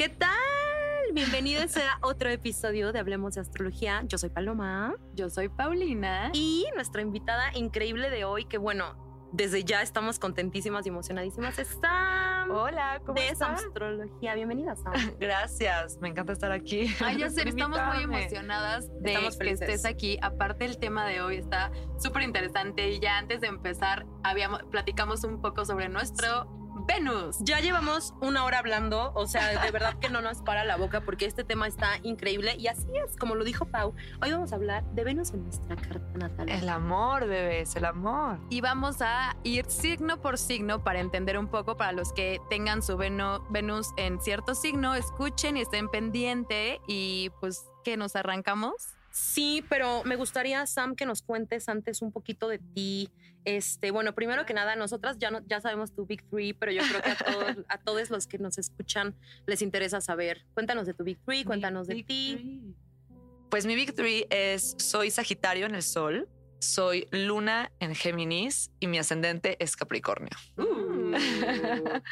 ¿Qué tal? Bienvenidos a otro episodio de Hablemos de Astrología. Yo soy Paloma. Yo soy Paulina. Y nuestra invitada increíble de hoy, que bueno, desde ya estamos contentísimas y emocionadísimas, es Sam. Hola, ¿cómo de estás? Astrología. Bienvenida, Sam. Gracias, me encanta estar aquí. Ay, ya sé, estamos muy emocionadas de que estés aquí. Aparte, el tema de hoy está súper interesante y ya antes de empezar, habíamos, platicamos un poco sobre nuestro Venus. Ya llevamos una hora hablando, o sea, de verdad que no nos para la boca porque este tema está increíble y así es, como lo dijo Pau. Hoy vamos a hablar de Venus en nuestra carta natal. El amor, bebés, el amor. Y vamos a ir signo por signo para entender un poco para los que tengan su Venus en cierto signo, escuchen y estén pendiente y pues que nos arrancamos. Sí, pero me gustaría, Sam, que nos cuentes antes un poquito de ti. Este, bueno, primero que nada, nosotras ya, no, ya sabemos tu Big Three, pero yo creo que a todos, a todos los que nos escuchan les interesa saber. Cuéntanos de tu Big Three, cuéntanos de ti. Pues mi Big Three es soy Sagitario en el Sol, soy Luna en Géminis y mi ascendente es Capricornio. Uh.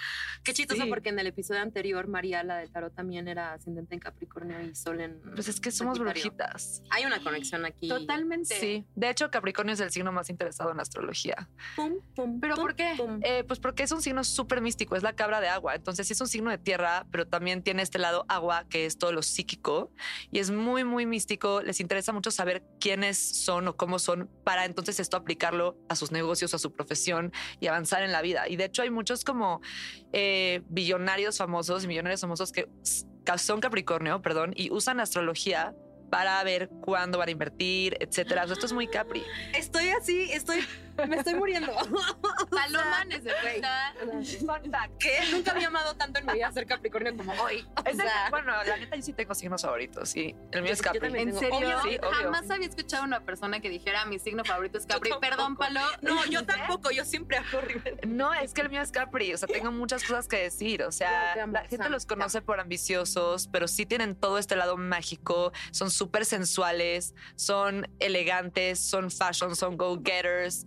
Qué chistoso Sí. porque en el episodio anterior María, la del tarot, también era ascendente en Capricornio y Sol en. Pues es que somos brujitas. Hay una conexión aquí. Totalmente. Sí, de hecho Capricornio es el signo más interesado en astrología. Pum, pum, ¿Pero pum, por qué? pum. Eh, pues porque es un signo súper místico, es la cabra de agua. Entonces sí es un signo de tierra, pero también tiene este lado agua que es todo lo psíquico y es muy, muy místico. Les interesa mucho saber quiénes son o cómo son para entonces esto aplicarlo a sus negocios, a su profesión y avanzar en la vida. Y de hecho hay muchos como eh, billonarios famosos y millonarios famosos que son Capricornio, perdón, y usan astrología para ver cuándo van a invertir, etcétera. O esto es muy Capri. Estoy así, estoy. Me estoy muriendo. Paloma necesita que nunca había amado tanto en mi vida ser Capricornio como hoy. Es O el- sea, bueno, la neta yo sí tengo signos favoritos. Sí, el mío es Capri. ¿En serio? obvio, sí, obvio. Jamás había escuchado a una persona que dijera mi signo favorito es Capri. Perdón. Palo. No, yo tampoco, yo siempre horrible. No, es que el mío es Capri. O sea, tengo muchas cosas que decir. O sea, amo, la gente los conoce por ambiciosos, pero sí tienen todo este lado mágico. Son súper sensuales, son elegantes, son fashion, son go-getters.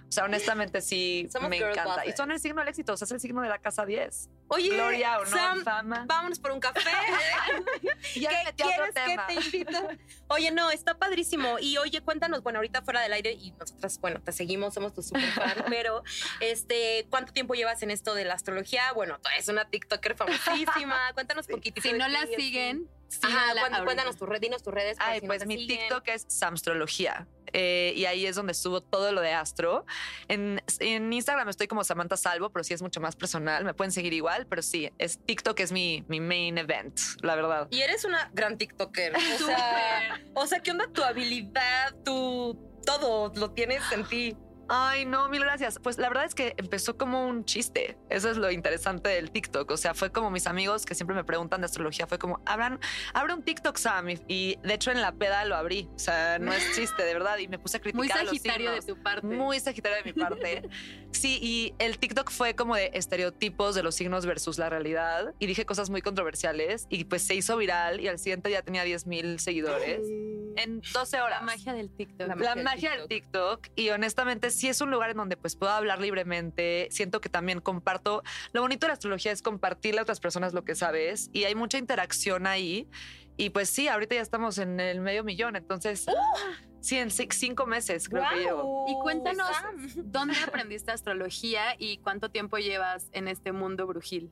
O sea, honestamente sí Somos me encanta. bosses. Y son el signo del éxito. O sea, es el signo de la casa 10. Oye, Gloria, honor, Sam, fama. vámonos por un café. Y ya ¿Qué metí otro quieres que tema. te invito? Oye, no, está padrísimo. Y oye, cuéntanos, bueno, ahorita fuera del aire y nosotras, bueno, te seguimos, somos tu super fan, pero este, ¿cuánto tiempo llevas en esto de la astrología? Bueno, tú eres una TikToker famosísima. Cuéntanos poquitito. Si no la así. siguen, Ajá, ahorita. cuéntanos tus redes, dinos tus redes. Ay, si no pues mi siguen. TikTok es Samstrología. eh, y ahí es donde subo todo lo de astro. En, en Instagram estoy como Samantha Salvo, pero sí es mucho más personal. Me pueden seguir igual, pero sí, es TikTok es mi, mi main event, la verdad. Y eres una gran TikToker. O sea, o sea, ¿qué onda tu habilidad, tu todo lo tienes en ti? Ay, no, mil gracias. Pues la verdad es que empezó como un chiste. Eso es lo interesante del TikTok. O sea, fue como mis amigos que siempre me preguntan de astrología. Fue como, abran, abre un TikTok, Sam. Y, de hecho en la peda lo abrí. O sea, no es chiste, de verdad. Y me puse a criticar Muy a los sagitario de tu parte. Muy sagitario de mi parte. Sí, y el TikTok fue como de estereotipos de los signos versus la realidad. Y dije cosas muy controversiales y pues se hizo viral y al siguiente día tenía 10 mil seguidores en 12 la horas. magia del TikTok. La La magia magia, del del TikTok y honestamente sí es un lugar en donde pues puedo hablar libremente. Siento que también comparto. Lo bonito de la astrología es compartirle a otras personas lo que sabes y hay mucha interacción ahí. Y pues sí, ahorita ya estamos en el medio millón. Entonces, sí, en ci- cinco meses creo que llevo. Y cuéntanos Sam. dónde aprendiste astrología y cuánto tiempo llevas en este mundo brujil.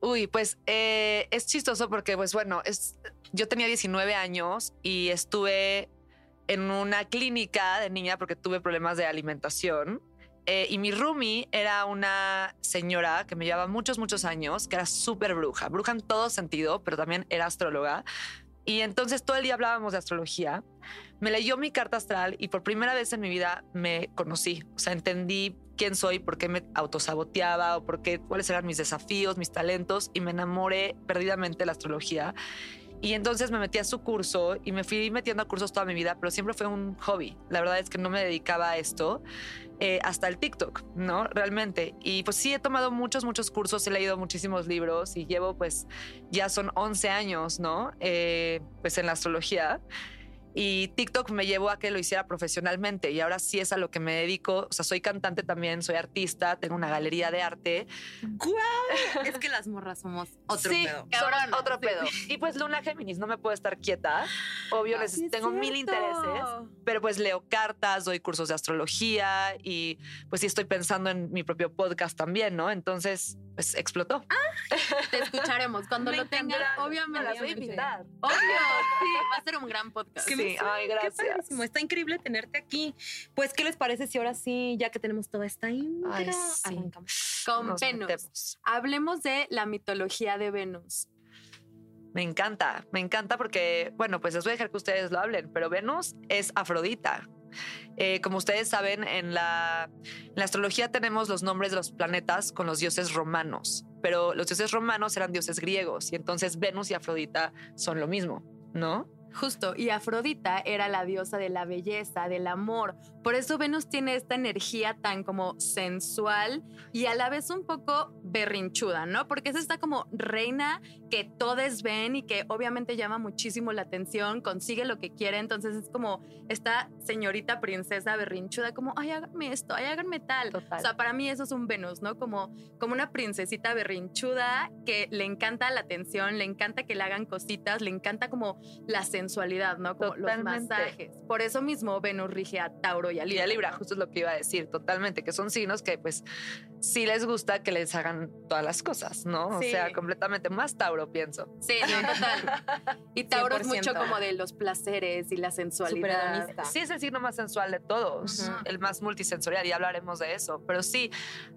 Uy, pues eh, es chistoso porque, pues bueno, es, yo tenía 19 años y estuve en una clínica de niña porque tuve problemas de alimentación. Eh, y mi roomie era una señora que me llevaba muchos, muchos años, que era súper bruja, bruja en todo sentido, pero también era astróloga. Y entonces todo el día hablábamos de astrología. Me leyó mi carta astral y por primera vez en mi vida me conocí. O sea, entendí quién soy, por qué me autosaboteaba o por qué, cuáles eran mis desafíos, mis talentos y me enamoré perdidamente de la astrología. Y entonces me metí a su curso y me fui metiendo a cursos toda mi vida, pero siempre fue un hobby. La verdad es que no me dedicaba a esto eh, hasta el TikTok, ¿no? Realmente. Y pues sí, he tomado muchos, muchos cursos, he leído muchísimos libros y llevo pues ya son 11 años, ¿no? Eh, pues en la astrología. Y TikTok me llevó a que lo hiciera profesionalmente y ahora sí es a lo que me dedico. O sea, soy cantante también, soy artista, tengo una galería de arte. ¡Guau! es que las morras somos otro sí, pedo. somos otro pedo. Y pues Luna Géminis, no me puedo estar quieta. Obvio, Ah, sí es tengo mil intereses, pero pues leo cartas, doy cursos de astrología y pues sí estoy pensando en mi propio podcast también, ¿no? Entonces, pues explotó. Te escucharemos cuando Me lo tengas. Obviamente. Me las voy a invitar. Obvio, sí, va a ser un gran podcast. Sí, ay, qué gracias. padrísimo. Está increíble tenerte aquí. Pues, ¿qué les parece si ahora sí, ya que tenemos toda esta intro, Ay, sí. arrancamos? Con Nos Venus. metemos. Hablemos de la mitología de Venus. Me encanta, me encanta porque, bueno, pues les voy a dejar que ustedes lo hablen, pero Venus es Afrodita. Eh, como ustedes saben, en la, en la astrología tenemos los nombres de los planetas con los dioses romanos, pero los dioses romanos eran dioses griegos y entonces Venus y Afrodita son lo mismo, ¿no? Justo, y Afrodita era la diosa de la belleza, del amor. Por eso Venus tiene esta energía tan como sensual y a la vez un poco berrinchuda, ¿no? Porque es esta como reina que todos ven y que obviamente llama muchísimo la atención, consigue lo que quiere, entonces es como esta señorita princesa berrinchuda, como, ay, háganme esto, ay, háganme tal. Total. O sea, para mí eso es un Venus, ¿no? Como, como una princesita berrinchuda que le encanta la atención, le encanta que le hagan cositas, le encanta como la sensualidad, ¿no? Como los masajes. Por eso mismo Venus rige a Tauro y a Y Libra. a Libra, justo es lo que iba a decir, totalmente, que son signos que pues sí les gusta que les hagan todas las cosas, ¿no? Sí. O sea, completamente más Tauro, pienso. Sí, no, total. Y Tauro es mucho 100%. como de los placeres y la sensualidad. Sí, es el signo más sensual de todos, el más multisensorial, y hablaremos de eso. Pero sí,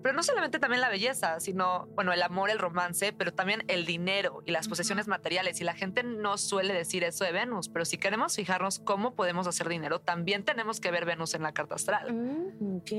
pero no solamente también la belleza, sino, bueno, el amor, el romance, pero también el dinero y las posesiones materiales. Y la gente no suele decir eso de Venus, pero si queremos fijarnos cómo podemos hacer dinero, también tenemos que ver Venus en la carta astral. Mm, ok.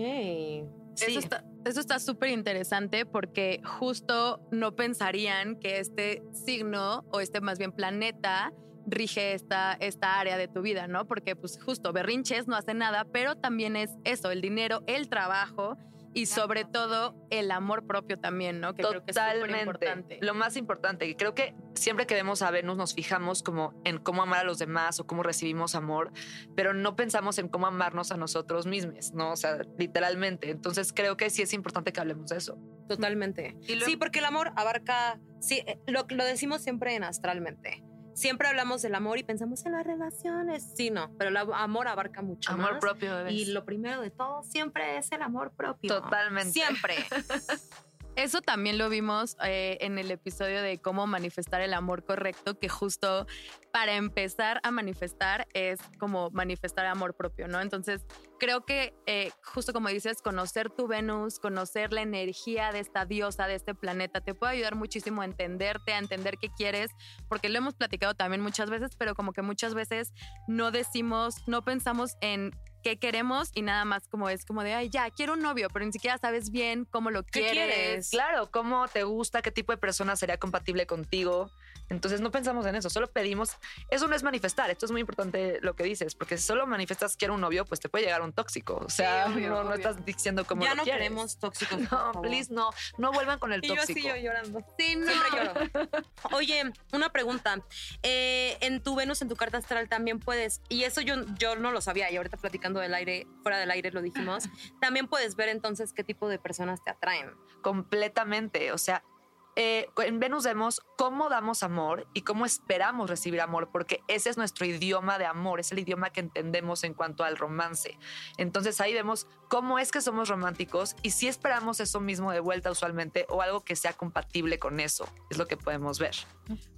Sí. Eso está eso está súper interesante porque justo no pensarían que este signo o este más bien planeta rige esta, esta área de tu vida, ¿no? Porque pues justo berrinches no hace nada, pero también es eso, el dinero, el trabajo y sobre todo el amor propio también, ¿no? Que creo que es Totalmente. importante. Lo más importante, y creo que siempre que vemos a Venus nos fijamos como en cómo amar a los demás o cómo recibimos amor, pero no pensamos en cómo amarnos a nosotros mismos, ¿no? O sea, literalmente. Entonces creo que sí es importante que hablemos de eso. Totalmente. Y luego- Sí, porque el amor abarca, sí, eh, lo, lo decimos siempre en astralmente. Siempre hablamos del amor y pensamos en las relaciones. Sí, no, pero el amor abarca mucho Amor más. propio, bebés. Y lo primero de todo siempre es el amor propio. Totalmente. Siempre. Eso también lo vimos eh, en el episodio de cómo manifestar el amor correcto, que justo para empezar a manifestar es como manifestar amor propio, ¿no? Entonces, creo que eh, justo como dices, conocer tu Venus, conocer la energía de esta diosa, de este planeta, te puede ayudar muchísimo a entenderte, a entender qué quieres, porque lo hemos platicado también muchas veces, pero como que muchas veces no decimos, no pensamos en qué queremos y nada más como es como de, ay, ya, quiero un novio, pero ni siquiera sabes bien cómo lo ¿Qué quieres. quieres? Claro, cómo te gusta, qué tipo de persona sería compatible contigo. Entonces no pensamos en eso, solo pedimos. Eso no es manifestar, esto es muy importante lo que dices, porque si solo manifestas quiero un novio, pues te puede llegar un tóxico. O sea, obvio, no, estás diciendo cómo ya lo no quieres. queremos tóxicos. No, please, no, no vuelvan con el Y yo tóxico. yo llorando. Sí, no. Siempre lloro. Oye, una pregunta. Eh, en tu Venus, en tu carta astral, también puedes, y eso yo, yo no lo sabía, y ahorita platicando del aire, fuera del aire lo dijimos, también puedes ver entonces qué tipo de personas te atraen. completamente. O sea, eh, en Venus vemos cómo damos amor y cómo esperamos recibir amor, porque ese es nuestro idioma de amor, es el idioma que entendemos en cuanto al romance. Entonces ahí vemos cómo es que somos románticos y si esperamos eso mismo de vuelta usualmente o algo que sea compatible con eso, es lo que podemos ver.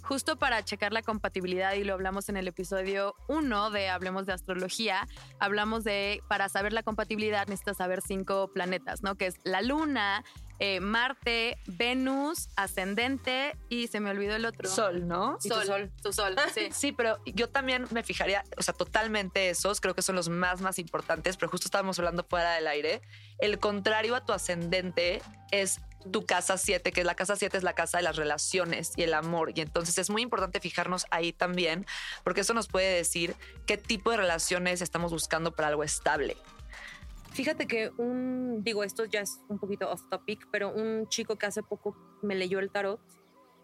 Justo para checar la compatibilidad, y lo hablamos en el episodio 1 de Hablemos de Astrología, hablamos de, para saber la compatibilidad necesitas saber cinco planetas, ¿no? Que es la Luna, eh, Marte, Venus, Ascendente y se me olvidó el otro. Sol, ¿no? Y tu sol. Tu sol, sí. Sí, pero yo también me fijaría, o sea, totalmente esos, creo que son los más, más importantes, pero justo estábamos hablando fuera del aire. El contrario a tu ascendente es tu casa 7, que la casa 7 es la casa de las relaciones y el amor. Y entonces es muy importante fijarnos ahí también, porque eso nos puede decir qué tipo de relaciones estamos buscando para algo estable. Fíjate que un, digo, esto ya es un poquito off topic, pero un chico que hace poco me leyó el tarot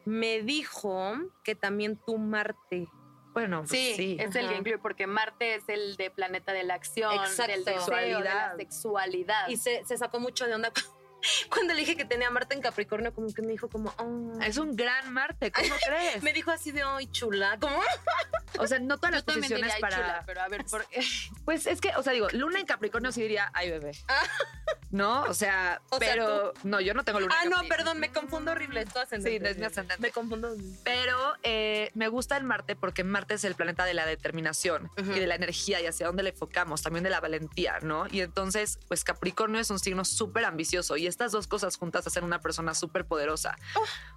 me dijo que también tu Marte Bueno, pues Sí, sí. es el que incluye, porque Marte es el de planeta de la acción, Exacto. del deseo, de la Sexualidad. sexualidad. Y se, se sacó mucho de onda cuando le dije que tenía a Marta en Capricornio, como que me dijo como, "Oh". Es un gran Marte, ¿cómo crees? me dijo así de, ay, chula, como, O sea, no todas Yo las posiciones diría, "Ay, para... chula", pero a ver, ¿por qué? Pues es que, o sea, digo, luna en Capricornio sí diría, ay, bebé. ¿No? O sea, O sea, pero... no, yo no tengo luna ah, en no, perdón, me confundo horrible, es tu ascendente. Sí, es mi ascendente. Me confundo. Pero eh, me gusta el Marte porque Marte es el planeta de la determinación Ujú. y de la energía y hacia dónde le enfocamos, también de la valentía, ¿no? Y entonces, pues Capricornio es un signo súper ambicioso y estas dos cosas juntas hacen una persona súper poderosa.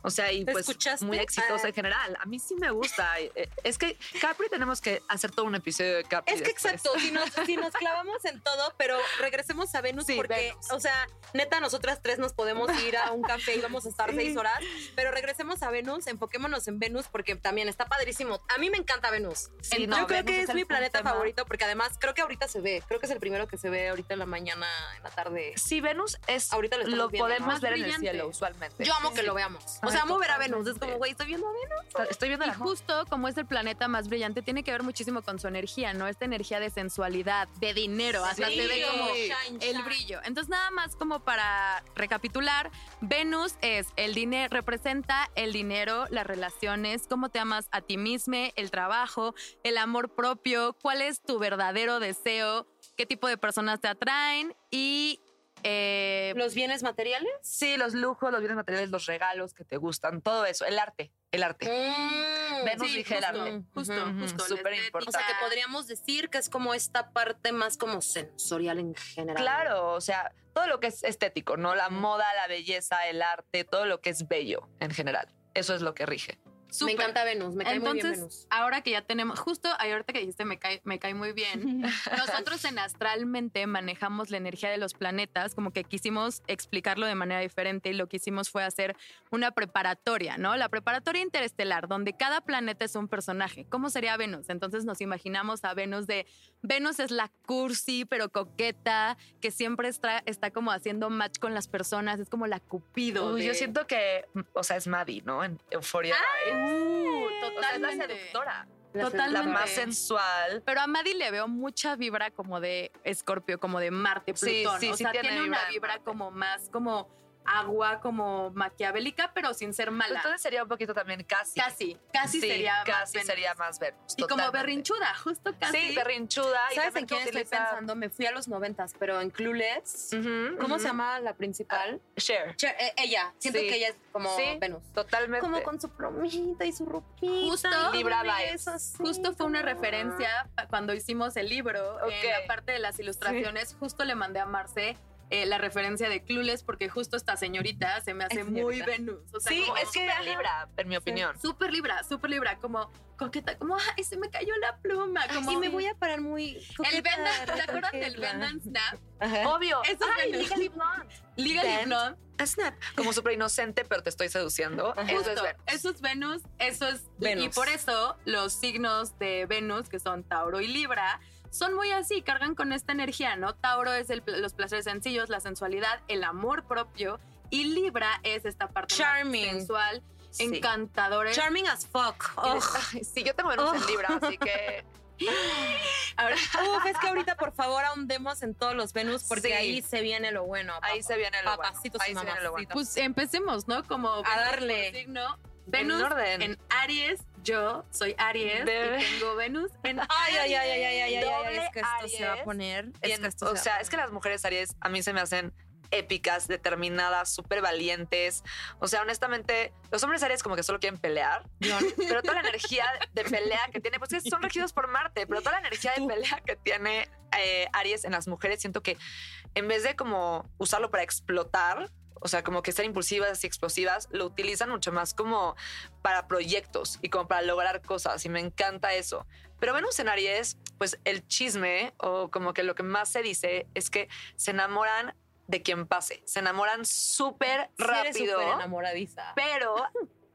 o sea, y ¿te pues escuchaste? muy exitosa Ah. en general. A mí sí me gusta. Eh, Es que Capri tenemos que hacer todo un episodio de Capri. Es que después. exacto, si nos, si nos clavamos en todo, pero regresemos a Venus Sí, porque, Venus. o sea, neta, nosotras tres nos podemos ir a un café y vamos a estar Sí. seis horas, pero regresemos a Venus, enfoquémonos en Venus porque también está padrísimo. A mí me encanta Venus. Sí, Yo no, creo Venus que es es mi planeta tema. favorito porque además creo que ahorita se ve, creo que es el primero que se ve ahorita en la mañana, en la tarde. Sí, Venus es. Ahorita lo lo podemos ver en Más el brillante. cielo usualmente. Yo amo Sí, que lo veamos. O Ay, sea, amo ver a Venus. Es como, güey, estoy viendo a Venus. Estoy viendo Y la justo como es el planeta más brillante, tiene que ver muchísimo con su energía, ¿no? Esta energía de sensualidad, de dinero, hasta Sí. se ve como Shine, el shine. brillo. Entonces, nada más como para recapitular, Venus es el dinero, representa el dinero, las relaciones, cómo te amas a ti mismo, el trabajo, el amor propio, cuál es tu verdadero deseo, qué tipo de personas te atraen y eh, Los bienes materiales. Sí, los lujos, los bienes materiales, los regalos que te gustan, todo eso, el arte, el arte. Mm, Venus sí, el justo, arte. justo, Ujú, justo, la súper estética. O sea, que podríamos decir que es como esta parte más como sensorial en general. Claro, o sea, todo lo que es estético, ¿no? La moda, la belleza, el arte, todo lo que es bello en general. Eso es lo que rige. Me encanta Venus, me cae muy bien Entonces, Venus. ahora que ya tenemos, justo ahorita que dijiste me cae, me cae muy bien, nosotros en Astralmente manejamos la energía de los planetas, como que quisimos explicarlo de manera diferente y lo que hicimos fue hacer una preparatoria, ¿no? La preparatoria interestelar, donde cada planeta es un personaje. ¿Cómo sería Venus? Entonces nos imaginamos a Venus de, Venus es la cursi, pero coqueta, que siempre está, está como haciendo match con las personas, es como la cupido. Uy, de- yo siento que, o sea, es Maddie, ¿no? En Euforia. Uh, o sea, es la totalmente. seductora. Totalmente. La más sensual. Pero a Maddie le veo mucha vibra como de Escorpio, como de Marte, Sí, Plutón. sí, o sí sea, tiene tiene, vibra una vibra como más como agua, como maquiavélica, pero sin ser mala. Entonces sería un poquito también casi. casi, casi Sí, sería más casi Venus. sería más Venus. Y como berrinchuda, justo casi. Sí, berrinchuda. ¿Sabes en quién que estoy utiliza- pensando? Me fui a los noventas, pero en Clueless. ¿Cómo se llama la principal? Cher. Che- eh, ella. Siento Sí. que ella es como Sí. Venus. Totalmente. Como con su plumita y su ropita. Justo- Libra Justo fue una referencia cuando hicimos el libro, Ok. en la parte de las ilustraciones, justo le mandé a Marce eh, la referencia de Clueless porque justo esta señorita se me hace muy señorita. Venus. O sea, Sí, como es que súper era Libra, en mi opinión. Súper libra, súper libra, como coqueta, como, ay, se me cayó la pluma, como... y me voy a parar muy. El coqueta, Bend, ¿te acuerdas del and Snap? Ajá. Obvio. Eso es Ay, Venus. Legally Blonde. Legally. Blonde. Snap. Como súper inocente, pero te estoy seduciendo. Ajá. Eso es Venus. eso es Venus, eso es... Y Venus. por eso los signos de Venus, que son Tauro y Libra, son muy así, cargan con esta energía, ¿no? Tauro es el los placeres sencillos, la sensualidad, el amor propio, y Libra es esta parte más Charming. sensual, Sí. Charming as fuck. Ay, sí, yo tengo Venus Oh. en Libra, así que Ahora, Uf, es que ahorita por favor ahondemos en todos los Venus porque Sí. ahí se viene lo bueno. ahí se viene lo bueno. Papacitos y Ahí se viene lo bueno. pues empecemos, ¿no? Como Venus darle. por signo. En Venus orden. en Aries, yo soy Aries y tengo Venus en Ay, ay, ay, ay, ay, ay, ay, ay, Doble es que esto se va a Aries. poner. Y Es en- que esto o se va a sea, es que las mujeres Aries a mí se me hacen épicas, determinadas, súper valientes. O sea, honestamente, los hombres Aries como que solo quieren pelear, pero toda la energía de pelea que tiene, pues que son regidos por Marte, pero toda la energía de pelea que tiene eh, Aries en las mujeres, siento que en vez de como usarlo para explotar, o sea, como que ser impulsivas y explosivas, lo utilizan mucho más como para proyectos y como para lograr cosas. Y me encanta eso. Pero Venus en Aries, pues el chisme o como que lo que más se dice es que se enamoran de quien pase. Se enamoran súper Sí eres rápido, súper enamoradiza. pero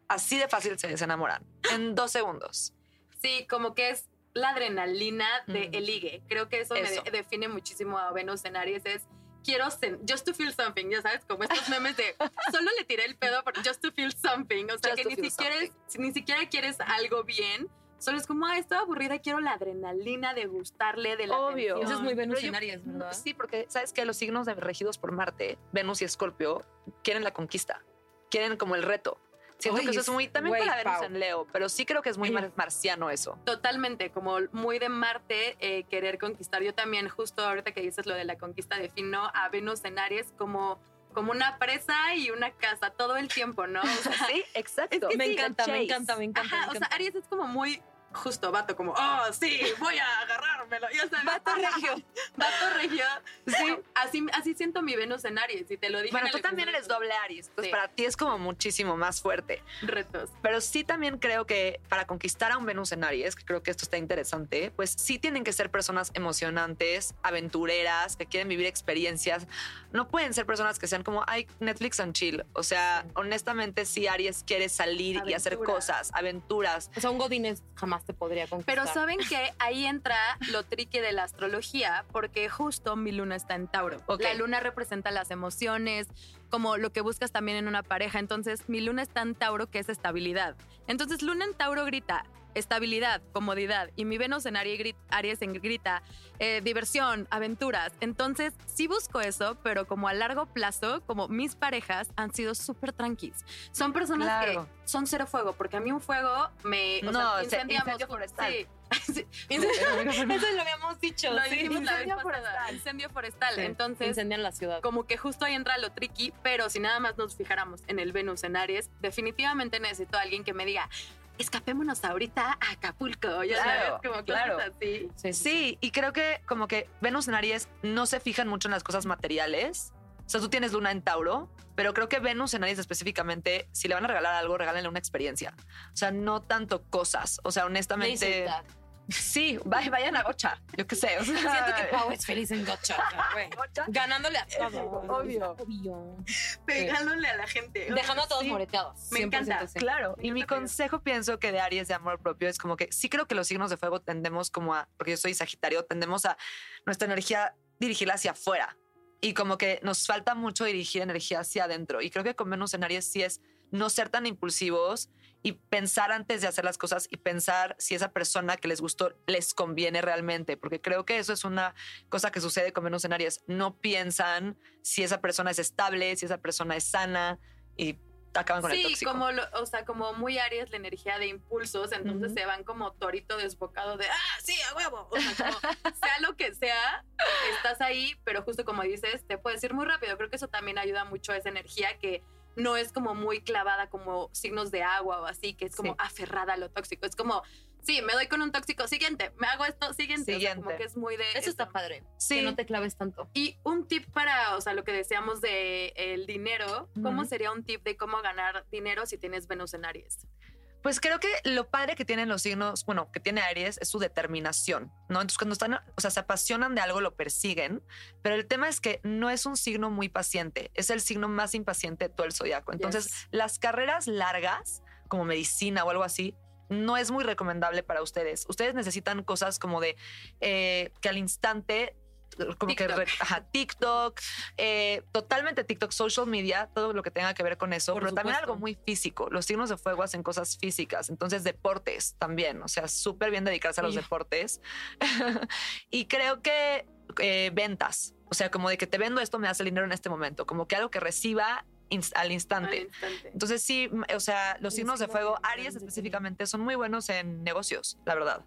así de fácil se desenamoran. En dos segundos. Sí, como que es la adrenalina de Mm. el ligue. Creo que eso, Eso. me define muchísimo a Venus en Aries. Es quiero just to feel something, ya sabes, como estos memes de solo le tiré el pedo por just to feel something. O sea, Just que ni siquiera, es- ni siquiera quieres algo bien, Solo es como, ah, estoy aburrida, quiero la adrenalina de gustarle, de la Obvio. atención. Eso es muy Venus Pero en yo- Aries, ¿verdad? Sí, porque sabes que los signos de- regidos por Marte, Venus y Escorpio, quieren la conquista, quieren como el reto. Siento que eso es muy, también güey, para Venus Pau. en Leo, pero sí creo que es muy mar- marciano eso. Totalmente, como muy de Marte, eh, querer conquistar. Yo también, justo ahorita que dices lo de la conquista, defino a Venus en Aries como, como una presa y una casa todo el tiempo, ¿no? O sea, Sí, exacto. me Sí, encanta, me encanta, me encanta. Ajá, me o sea, encanta. Aries es como muy justo, vato, como, oh, sí, voy a agarrármelo. Ya sabes, Vato regio. Vato regio. Sí, así, así siento mi Venus en Aries y te lo dije. Bueno, en tú también eres doble Aries, entonces Sí. para ti es como muchísimo más fuerte. Retos. Pero sí también creo que para conquistar a un Venus en Aries, que creo que esto está interesante, pues sí tienen que ser personas emocionantes, aventureras, que quieren vivir experiencias. No pueden ser personas que sean como, ay, Netflix and chill. O sea, honestamente, sí Aries quiere salir y hacer cosas, aventuras. O sea, un Godínez jamás te podría conquistar. Pero saben que ahí entra lo tricky de la astrología, porque justo mi luna está en Tauro. Ok. La luna representa las emociones, como lo que buscas también en una pareja. Entonces, mi luna está en Tauro, que es estabilidad. Entonces, luna en Tauro grita estabilidad, comodidad, y mi Venus en Aries, en grita eh, diversión, aventuras. Entonces, sí busco eso, pero como a largo plazo, como mis parejas han sido súper tranquis. Son personas Claro. que son cero fuego, porque a mí un fuego me... O No, sea, incendiamos. forestal. Sí. Sí. Eso lo habíamos dicho. Lo sí. la vez Incendio pasada, forestal. Incendio forestal. Sí, Entonces, incendian la ciudad. como que justo ahí entra lo tricky, pero si nada más nos fijáramos en el Venus en Aries, definitivamente necesito a alguien que me diga, escapémonos ahorita a Acapulco. Ya Claro, sabes, como claro. cosas así. Sí, sí. Sí, y creo que como que Venus en Aries no se fijan mucho en las cosas materiales. O sea, tú tienes luna en Tauro, pero creo que Venus en Aries específicamente, si le van a regalar algo, regálenle una experiencia. O sea, no tanto cosas. O sea, honestamente, sí, vay- vayan a Gocha, yo qué sé. o sea, Siento que Pau es feliz en güey. Gocha. Ganándole a todos. Obvio. Obvio. Pegándole a la gente. Dejando a todos Sí. moreteados. Me encanta. 100% sí. Claro, y Me mi encanta. consejo pienso que de Aries de amor propio es como que sí creo que los signos de fuego tendemos como a, porque yo soy Sagitario, tendemos a nuestra energía dirigirla hacia afuera y como que nos falta mucho dirigir energía hacia adentro y creo que con Venus en Aries sí es no ser tan impulsivos y pensar antes de hacer las cosas y pensar si esa persona que les gustó les conviene realmente, porque creo que eso es una cosa que sucede con Venus en. No piensan si esa persona es estable, si esa persona es sana y acaban con el Sí, tóxico. como, lo- o sea, como muy Aries la energía de impulsos, entonces se van como torito desbocado de, ah, sí, a huevo. O sea, como sea lo que sea, estás ahí, pero justo como dices, te puedes ir muy rápido. Creo que eso también ayuda mucho a esa energía que no es como muy clavada como signos de agua o así, que es como Sí. aferrada a lo tóxico. Es como, sí, me doy con un tóxico, siguiente, me hago esto, siguiente. O sea, como que es muy de... Eso está padre. Sí. Que no te claves tanto. Y un tip para, o sea, lo que decíamos de el dinero, ¿cómo sería un tip de cómo ganar dinero si tienes Venus en Aries? Pues creo que lo padre que tienen los signos, bueno, que tiene Aries es su determinación, ¿no? Entonces cuando están, o sea, se apasionan de algo, lo persiguen, pero el tema es que no es un signo muy paciente, es el signo más impaciente de todo el zodiaco. Entonces, Yes. las carreras largas, como medicina o algo así, no es muy recomendable para ustedes. Ustedes necesitan cosas como de eh, que al instante como que TikTok. ajá, TikTok, eh, totalmente TikTok, social media, todo lo que tenga que ver con eso, Por pero también algo muy físico. Los signos de fuego hacen cosas físicas, entonces deportes también, o sea, súper bien dedicarse a los deportes. y creo que eh, ventas, o sea, como de que te vendo esto, me hace dinero en este momento, como que algo que reciba al instante. Al instante. Entonces sí, o sea, los signos de fuego, Aries específicamente, son muy buenos en negocios, la verdad.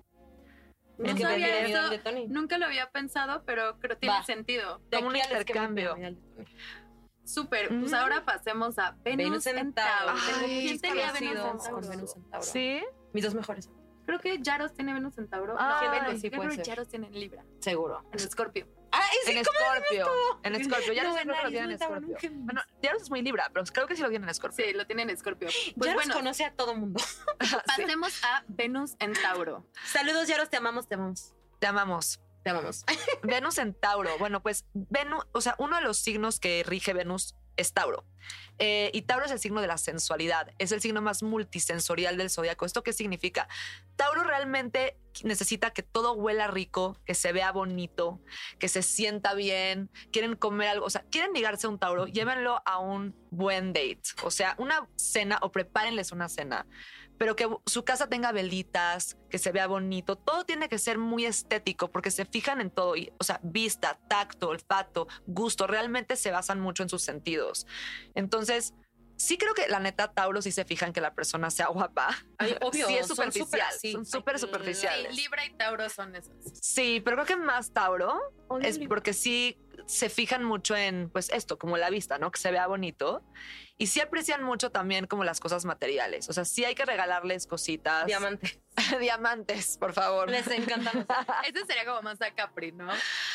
No Es que sabía eso, de Tony. nunca lo había pensado, pero creo que tiene Va. sentido. De Como un intercambio. Súper. Pues ahora pasemos a Venus, Venus en en Tauro. Tauro. Ay, ¿Quién tenía Venus en Conocidos Tauro? con Venus. Sí. Mis dos mejores. Creo que Yaros tiene Venus en Tauro. Ay, no, Venus, sí puede creo ser. Yaros tiene en Libra, Seguro. en Escorpio. Ah, En Escorpio. En Escorpio. Ya no, No, sé en creo que lo tienen en nunca- Bueno, Diaros es muy Libra, pero creo que sí lo tienen en Escorpio. Sí, lo tiene en Escorpio. Pues Yaros bueno, conoce a todo mundo. pasemos a Venus en Tauro. Saludos, Yaros, te amamos, te amamos. Te amamos. Te amamos. Venus en Tauro. Bueno, pues Venus, o sea, uno de los signos que rige Venus es Tauro. Eh, y Tauro es el signo de la sensualidad, es el signo más multisensorial del zodiaco. ¿Esto qué significa? Tauro realmente necesita que todo huela rico, que se vea bonito, que se sienta bien, quieren comer algo, o sea, quieren ligarse a un Tauro, llévenlo a un buen date, o sea, una cena o prepárenles una cena. Pero que su casa tenga velitas, que se vea bonito. Todo tiene que ser muy estético porque se fijan en todo. Y, o sea, vista, tacto, olfato, gusto. Realmente se basan mucho en sus sentidos. Entonces, sí creo que la neta Tauro sí se fijan que la persona sea guapa. Ay, obvio, sí es son superficial. súper- sí. Son súper superficiales. Sí, Libra y Tauro son esos. Sí, pero creo que más Tauro es porque sí se fijan mucho en, pues esto, como la vista, ¿no? Que se vea bonito. Y sí aprecian mucho también como las cosas materiales. O sea, sí hay que regalarles cositas. Diamante. Diamantes, por favor. Les encantan los Ese sería como más a Capri, ¿no?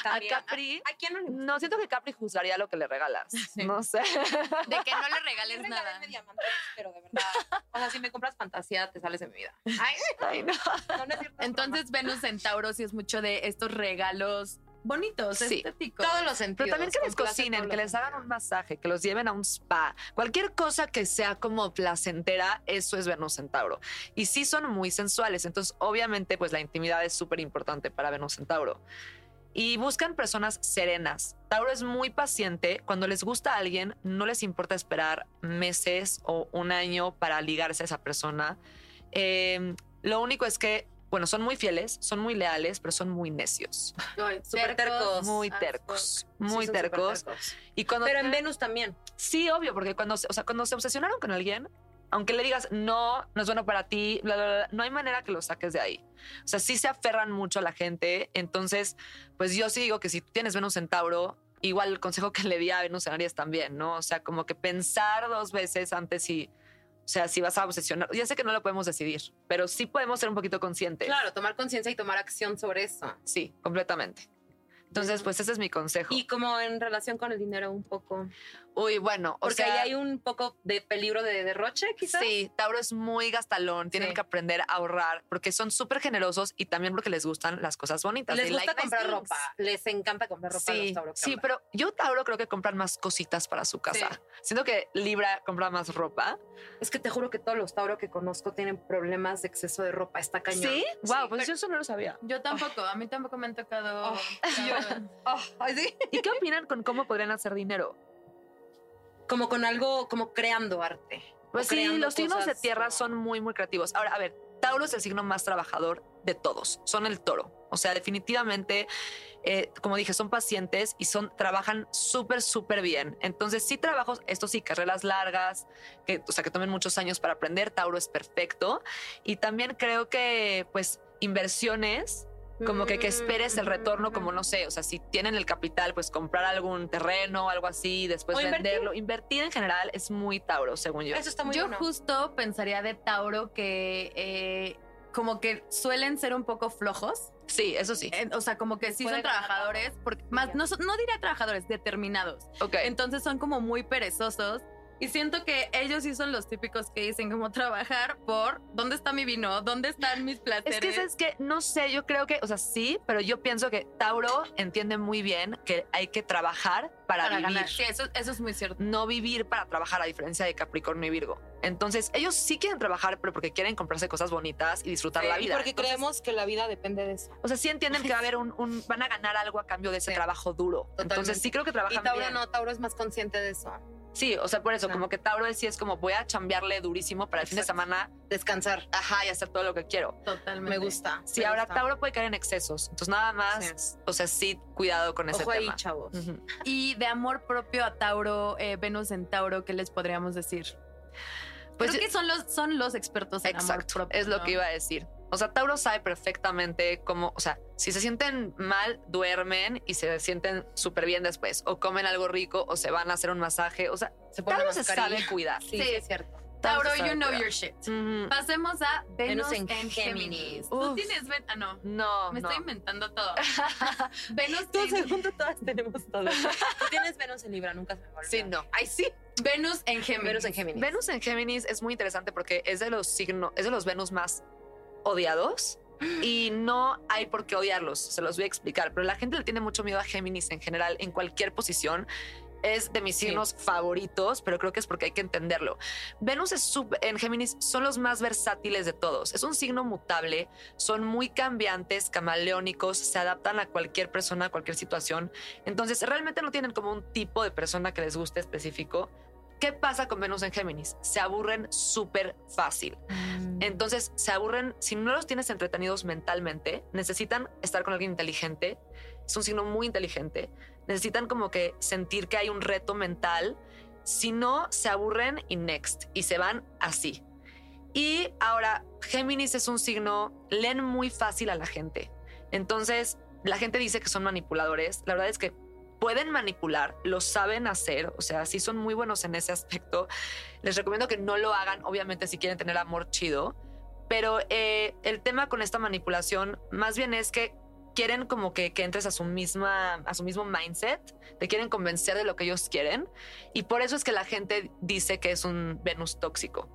también. Capri- ¿A, a quién no? No, siento que Capri juzgaría lo que le regalas. Sí. No sé. De que no le regales Sí, nada. diamantes, pero de verdad. O sea, si me compras fantasía, te sales de mi vida. Ay, Ay, no. no, no es cierto, es Entonces, Venus en Tauro sí es mucho de estos regalos bonitos, Sí. estéticos. todos los sentidos. Pero también que les cocinen, que les hagan un masaje, que los lleven a un spa. Cualquier cosa que sea como placentera, eso es Venus Centauro. Y sí son muy sensuales. Entonces, obviamente, pues la intimidad es súper importante para Venus Centauro. Y buscan personas serenas. Tauro es muy paciente. Cuando les gusta a alguien, no les importa esperar meses o un año para ligarse a esa persona. Eh, lo único es que, bueno, son muy fieles, son muy leales, pero son muy necios. Ay, Súper tercos. Muy tercos. Muy tercos. tercos. Y cuando Pero en Venus también. Sí, obvio, porque cuando, se- o sea, cuando se obsesionaron con alguien, aunque le digas no, no es bueno para ti, bla, bla, bla, no hay manera que lo saques de ahí. O sea, sí se aferran mucho a la gente. Entonces, pues yo sí digo que si tú tienes Venus en Tauro, igual el consejo que le di a Venus en Aries también, ¿no? O sea, como que pensar dos veces antes si, sea, si vas a obsesionar. Ya sé que no lo podemos decidir, pero sí podemos ser un poquito conscientes. Claro, tomar conciencia y tomar acción sobre eso. Sí, completamente. Entonces, pues ese es mi consejo. Y como en relación con el dinero un poco. Uy, bueno, o Porque sea, ahí hay un poco de peligro de derroche, quizás. Sí, Tauro es muy gastalón, tienen Sí. que aprender a ahorrar porque son súper generosos y también porque les gustan las cosas bonitas. Les They gusta like comprar ropa. Les encanta comprar ropa a los Sí, Tauro. sí, pero yo Tauro creo que compran más cositas para su casa. Sí. Siento que Libra compra más ropa. Es que te juro que todos los Tauro que conozco tienen problemas de exceso de ropa. Está cañón. ¿Sí? Wow, pues yo eso no lo sabía. Yo tampoco, a mí tampoco me han tocado. Oh. Oh, ay, sí. ¿Y qué opinan con cómo podrían hacer dinero? Como con algo, como creando arte. Pues sí, los signos de tierra son muy, muy creativos. Ahora, a ver, Tauro es el signo más trabajador de todos. Son el toro. O sea, definitivamente, eh, como dije, son pacientes y son, trabajan súper, súper bien. Entonces, sí, trabajos, esto sí, carreras largas, que, o sea, que tomen muchos años para aprender. Tauro es perfecto. Y también creo que, pues, inversiones como que, que esperes el retorno, como no sé, o sea, si tienen el capital, pues comprar algún terreno o algo así, después O venderlo. Invertir en general es muy Tauro, según yo. Eso está muy Yo bueno. justo pensaría de Tauro que eh, como que suelen ser un poco flojos. Sí, eso sí. Eh, O sea, como que sí Puede son trabajadores, porque más, no, son- no diría trabajadores, determinados. Ok. Entonces son como muy perezosos. Y siento que ellos sí son los típicos que dicen como trabajar por ¿dónde está mi vino? ¿Dónde están mis placeres? Es que es que no sé, yo creo que, o sea, sí, pero yo pienso que Tauro entiende muy bien que hay que trabajar para, para vivir. ganar. Sí, eso, eso es muy cierto. No vivir para trabajar, a diferencia de Capricornio y Virgo. Entonces, ellos sí quieren trabajar, pero porque quieren comprarse cosas bonitas y disfrutar la Y vida. porque Entonces, creemos que la vida depende de eso. O sea, sí entienden que va a haber un, un- van a ganar algo a cambio de ese Sí. trabajo duro. Entonces, sí creo que Y trabajan Tauro bien. no, Tauro es más consciente de eso. Sí, o sea, por eso, como que Tauro sí es como voy a chambearle durísimo para el fin de semana, Descansar. ajá, y hacer todo lo que quiero. Totalmente. Me gusta. Sí, me ahora gusta. Tauro puede caer en excesos. Entonces, nada más, o sea, sí, cuidado con ese Ojo ahí, tema. chavos. Ujú. Y de amor propio a Tauro, eh, Venus en Tauro, ¿qué les podríamos decir? Pues Creo que son los, son los expertos en amor Exacto, propio. es lo ¿no? que iba a decir. O sea, Tauro sabe perfectamente cómo, o sea, si se sienten mal, duermen y se sienten súper bien después. O comen algo rico o se van a hacer un masaje. O sea, Se pone Tauro se sabe cuidar. Sí, sí, es cierto. Tauro, you know cuidar. your shit. Ujú. Pasemos a Venus, Venus en en, Géminis. Géminis. Tú tienes Ven- Ah, no. No, Me no. estoy inventando todo. Venus, Tú en, segundo, todas tenemos todo. Tú tienes Venus en Libra, nunca se me olvidar. Sí, no. Ay, sí. Venus en Géminis. Venus en Géminis. Venus en Géminis es muy interesante porque es de los signos, es de los Venus más odiados y no hay por qué odiarlos, se los voy a explicar, pero la gente le tiene mucho miedo a Géminis en general en cualquier posición. Es de mis Sí. signos favoritos, pero creo que es porque hay que entenderlo. Venus es sub- en Géminis son los más versátiles de todos. Es un signo mutable, son muy cambiantes, camaleónicos, se adaptan a cualquier persona, a cualquier situación. Entonces, realmente no tienen como un tipo de persona que les guste específico ¿Qué pasa con Venus en Géminis? Se aburren súper fácil. Mm. Entonces, se aburren, si no los tienes entretenidos mentalmente, necesitan estar con alguien inteligente. Es un signo muy inteligente. Necesitan como que sentir que hay un reto mental. Si no, se aburren y next. Y se van así. Y ahora, Géminis es un signo, leen muy fácil a la gente. Entonces, la gente dice que son manipuladores. La verdad es que pueden manipular, lo saben hacer, o sea, sí son muy buenos en ese aspecto. Les recomiendo que no lo hagan, obviamente, si quieren tener amor chido. Pero eh, el tema con esta manipulación más bien es que quieren como que, que entres a su misma, a su mismo mindset, te quieren convencer de lo que ellos quieren y por eso es que la gente dice que es un Venus tóxico.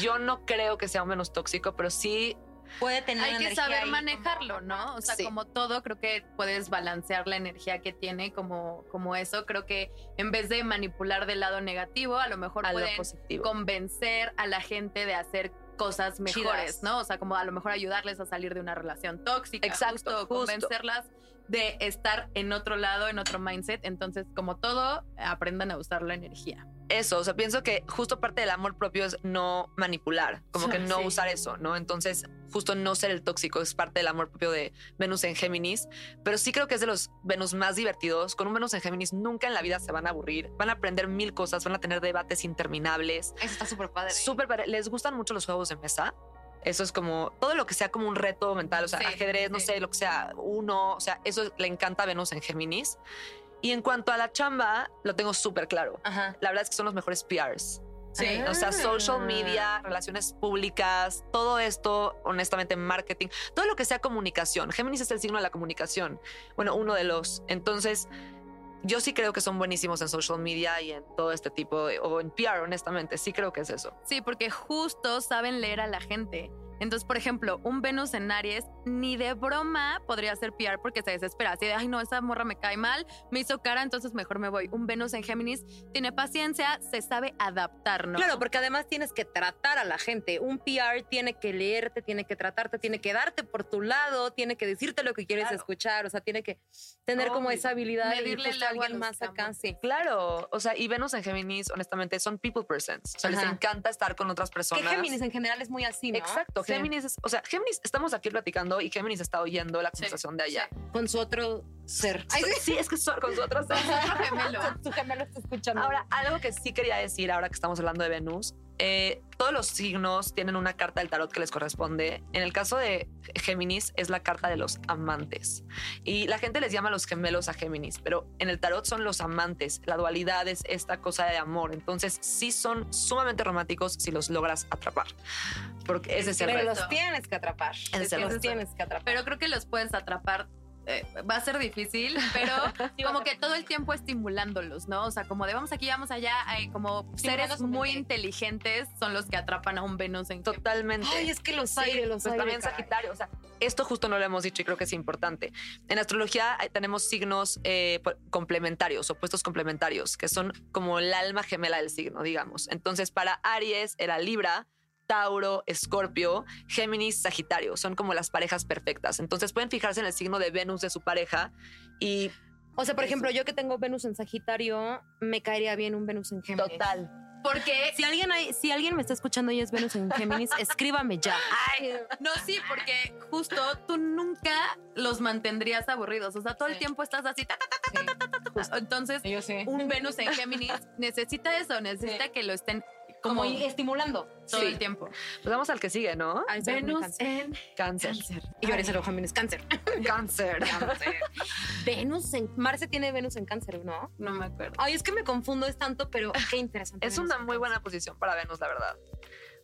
Yo no creo que sea un Venus tóxico, pero sí Puede tener Hay que energía saber manejarlo, ¿no? O sea, Sí. como todo, creo que puedes balancear la energía que tiene como, como eso. Creo que en vez de manipular del lado negativo, a lo mejor a lo pueden positivo. convencer a la gente de hacer cosas mejores, Chidas. ¿no? O sea, como a lo mejor ayudarles a salir de una relación tóxica, Exacto, justo, justo. convencerlas de estar en otro lado, en otro mindset. Entonces, como todo, aprendan a usar la energía. Eso, o sea, pienso que justo parte del amor propio es no manipular, como que no Sí. usar eso, ¿no? Entonces, justo no ser el tóxico es parte del amor propio de Venus en Géminis, pero sí creo que es de los Venus más divertidos. Con un Venus en Géminis nunca en la vida se van a aburrir, van a aprender mil cosas, van a tener debates interminables. Eso está súper padre. Súper padre. ¿Les gustan mucho los juegos de mesa? Eso es como todo lo que sea como un reto mental, o sea, Sí, ajedrez, no sí. sé, lo que sea, uno, o sea, eso le encanta a Venus en Géminis. Y en cuanto a la chamba, lo tengo súper claro. Ajá. La verdad es que son los mejores PRs. Sí. O sea, social Ah. media, relaciones públicas, todo esto, honestamente, marketing, todo lo que sea comunicación. Géminis es el signo de la comunicación. Bueno, uno de los. Entonces, yo sí creo que son buenísimos en social media y en todo este tipo, de- o en PR, honestamente. Sí creo que es eso. Sí, porque justo saben leer a la gente. Entonces, por ejemplo, un Venus en Aries ni de broma podría ser PR porque se desespera. Así de, ay, no, esa morra me cae mal, me hizo cara, entonces mejor me voy. Un Venus en Géminis tiene paciencia, se sabe adaptar, ¿no? Claro, porque además tienes que tratar a la gente. Un PR tiene que leerte, tiene que tratarte, tiene que darte por tu lado, tiene que decirte lo que quieres Claro. escuchar, o sea, tiene que tener como esa habilidad justo agua a alguien más acá, sí. Claro. O sea, y Venus en Géminis, honestamente, son people persons. O sea, les encanta estar con otras Que personas. Géminis en general es muy así, ¿no? Exacto. Sí. Géminis es, o sea, Géminis, estamos aquí platicando y Géminis está oyendo la Sí, conversación de allá. Con su otro ser. Ay, Sí, es que con nosotros. Otro gemelo. su gemelo está escuchando. Ahora, algo que sí quería decir ahora que estamos hablando de Venus, eh, todos los signos tienen una carta del tarot que les corresponde. En el caso de Géminis es la carta de los amantes. Y la gente les llama los gemelos a Géminis, pero en el tarot son los amantes. La dualidad es esta cosa de amor. Entonces sí son sumamente románticos si los logras atrapar. Porque ese es el pero reto. los tienes que atrapar. Es que los tienes que atrapar. Pero creo que los puedes atrapar. Eh, va a ser difícil, pero como que todo el tiempo estimulándolos, ¿no? O sea, como de vamos aquí, vamos allá, eh, como seres muy mente. inteligentes son los que atrapan a un Venus en. Totalmente. Ay, es que los Sí, aire, los pues aire, también caray. Sagitario. O sea, esto justo no lo hemos dicho y creo que es importante. En astrología eh, tenemos signos eh, complementarios, opuestos complementarios, que son como el alma gemela del signo, digamos. Entonces, para Aries era Libra. Tauro, Escorpio, Géminis, Sagitario. Son como las parejas perfectas. Entonces pueden fijarse en el signo de Venus de su pareja y O sea, por Eso. ejemplo, yo que tengo Venus en Sagitario, me caería bien un Venus en Géminis. total. Porque Si alguien, hay- si alguien me está escuchando y es Venus en Géminis, escríbame ya. Ay, no, sí, porque justo tú nunca los mantendrías aburridos. O sea, todo el tiempo estás así. ta, ta, ta. Entonces, un Venus en Géminis necesita eso, necesita Sí. que lo estén Como como estimulando. todo Sí. el tiempo. Pues vamos al que sigue, ¿no? Venus en Cáncer. Cáncer. Y yo eres el Géminis, cáncer. Cáncer. Venus en... Marce tiene Venus en cáncer, ¿no? No me acuerdo. Ay, es que me confundo, es tanto, pero qué interesante. Es Venus una muy Cáncer. buena posición para Venus, la verdad.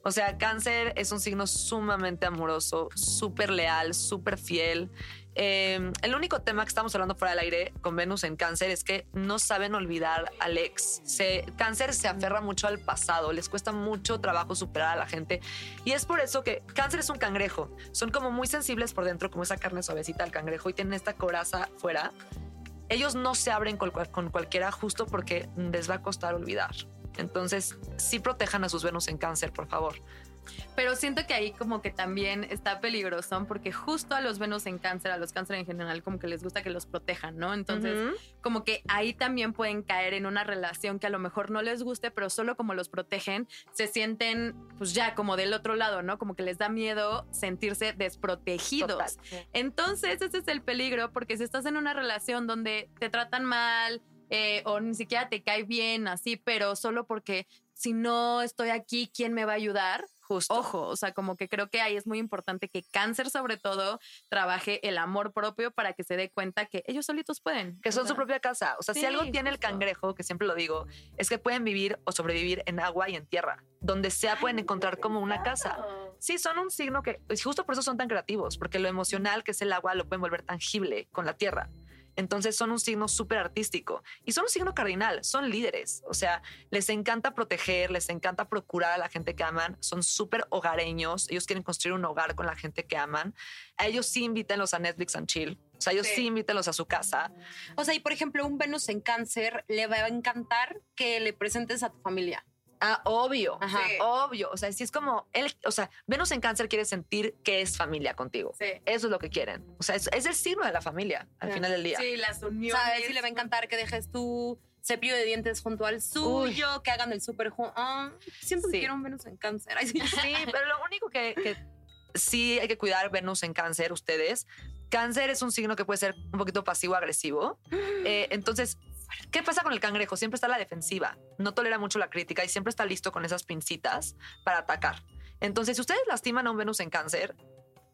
O sea, cáncer es un signo sumamente amoroso, súper leal, súper fiel. Eh, el único tema que estamos hablando fuera del aire con Venus en cáncer es que no saben olvidar al ex. Se, cáncer se aferra mucho al pasado, les cuesta mucho trabajo superar a la gente. Y es por eso que cáncer es un cangrejo. Son como muy sensibles por dentro, como esa carne suavecita del cangrejo y tienen esta coraza fuera. Ellos no se abren con, con cualquiera justo porque les va a costar olvidar. Entonces, sí protejan a sus Venus en cáncer, por favor. Pero siento que ahí como que también está peligroso porque justo a los Venus en cáncer, a los cáncer en general, como que les gusta que los protejan, ¿no? Entonces, como que ahí también pueden caer en una relación que a lo mejor no les guste, pero solo como los protegen, se sienten pues ya como del otro lado, ¿no? Como que les da miedo sentirse desprotegidos. Total. Entonces, ese es el peligro, porque si estás en una relación donde te tratan mal eh, o ni siquiera te cae bien, así, pero solo porque si no estoy aquí, ¿quién me va a ayudar? Justo. Ojo, o sea, como que creo que ahí es muy importante que cáncer sobre todo trabaje el amor propio para que se dé cuenta que ellos solitos pueden. que son su propia casa. O sea, si algo tiene el cangrejo, que siempre lo digo, es que pueden vivir o sobrevivir en agua y en tierra. Donde sea pueden encontrar como una casa. Sí, son un signo que, justo por eso son tan creativos, porque lo emocional que es el agua lo pueden volver tangible con la tierra. Entonces son un signo súper artístico y son un signo cardinal, son líderes, o sea, les encanta proteger, les encanta procurar a la gente que aman, son súper hogareños, ellos quieren construir un hogar con la gente que aman, a ellos sí invítenlos a Netflix and Chill, o sea, ellos sí, Sí. invítenlos a su casa, O sea, y por ejemplo, un Venus en cáncer le va a encantar que le presentes a tu familia. Ah, obvio. Ajá. Sí. Obvio. O sea, si es como él, o sea, Venus en cáncer quiere sentir que es familia contigo. Sí. Eso es lo que quieren. O sea, es, es el signo de la familia al Sí. final del día. Sí, las uniones. ¿Sabes? Sí le va a encantar que dejes tu cepillo de dientes junto al suyo, que hagan el súper junto. Ah, siento que quiero un Venus en cáncer. Ay, sí. Sí, pero lo único que, que sí hay que cuidar Venus en cáncer, ustedes. Cáncer es un signo que puede ser un poquito pasivo-agresivo. Eh, entonces, ¿qué pasa con el cangrejo? Siempre está a la defensiva, no tolera mucho la crítica y siempre está listo con esas pincitas para atacar. Entonces, si ustedes lastiman a un Venus en cáncer,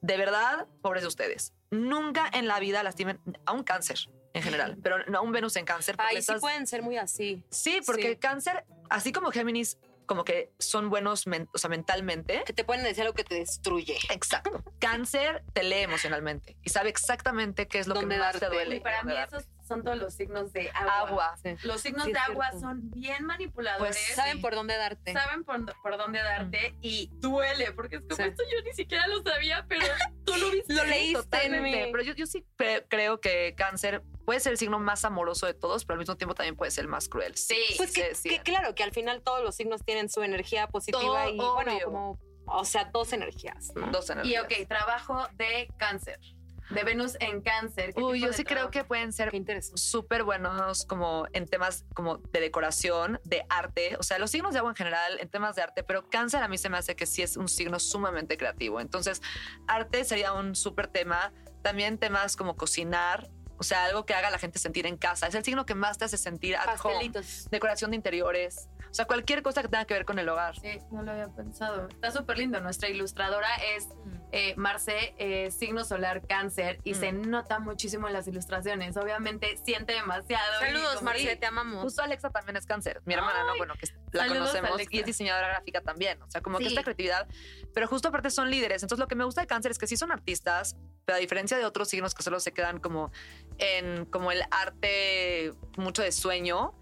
de verdad, pobres de ustedes. Nunca en la vida lastimen a un cáncer en general, pero no a un Venus en cáncer. Ay, sí pueden ser muy así. Sí, porque Sí. cáncer, así como Géminis, como que son buenos men- o sea, mentalmente, Que te pueden decir algo que te destruye. Exacto. Cáncer te lee emocionalmente y sabe exactamente qué es lo que más te darte. duele. Y para mí darte. esos son todos los signos de agua. agua. Los signos Sí, de agua cierto. son bien manipuladores. Pues, Saben por dónde darte. saben por, por dónde darte y duele, porque es como Sí. esto yo ni siquiera lo sabía, pero tú lo viste. Lo leíste Totalmente. en mí. Pero yo, yo sí cre- creo que cáncer puede ser el signo más amoroso de todos, pero al mismo tiempo también puede ser el más cruel. Sí. Pues que, claro, que al final todos los signos tienen su energía positiva Todo, y bueno, obvio. como, o sea, dos energías, ¿no? Dos Y energías. ok, trabajo de cáncer, de Venus en cáncer. ¿Qué Uy, yo sí creo que pueden ser súper buenos como en temas como de decoración, de arte, o sea, los signos de agua en general, en temas de arte, pero cáncer a mí se me hace que sí es un signo sumamente creativo. Entonces, arte sería un súper tema. También temas como cocinar, o sea, algo que haga a la gente sentir en casa. Es el signo que más te hace sentir at home. Pastelitos. Decoración de interiores, o sea, cualquier cosa que tenga que ver con el hogar. Sí, no lo había pensado. Está súper lindo. Nuestra ilustradora es eh, Marce, eh, signo solar cáncer, y Mm. se nota muchísimo en las ilustraciones. Obviamente siente demasiado. Saludos, como- Marce, te amamos. Justo Alexa también es cáncer, mi hermana, ¿no? Bueno, que la saludos, conocemos Alexa. y es diseñadora gráfica también, o sea, como que Sí. esta creatividad, pero justo aparte son líderes, entonces lo que me gusta de cáncer es que sí son artistas, pero a diferencia de otros signos que solo se quedan como en como el arte mucho de sueño,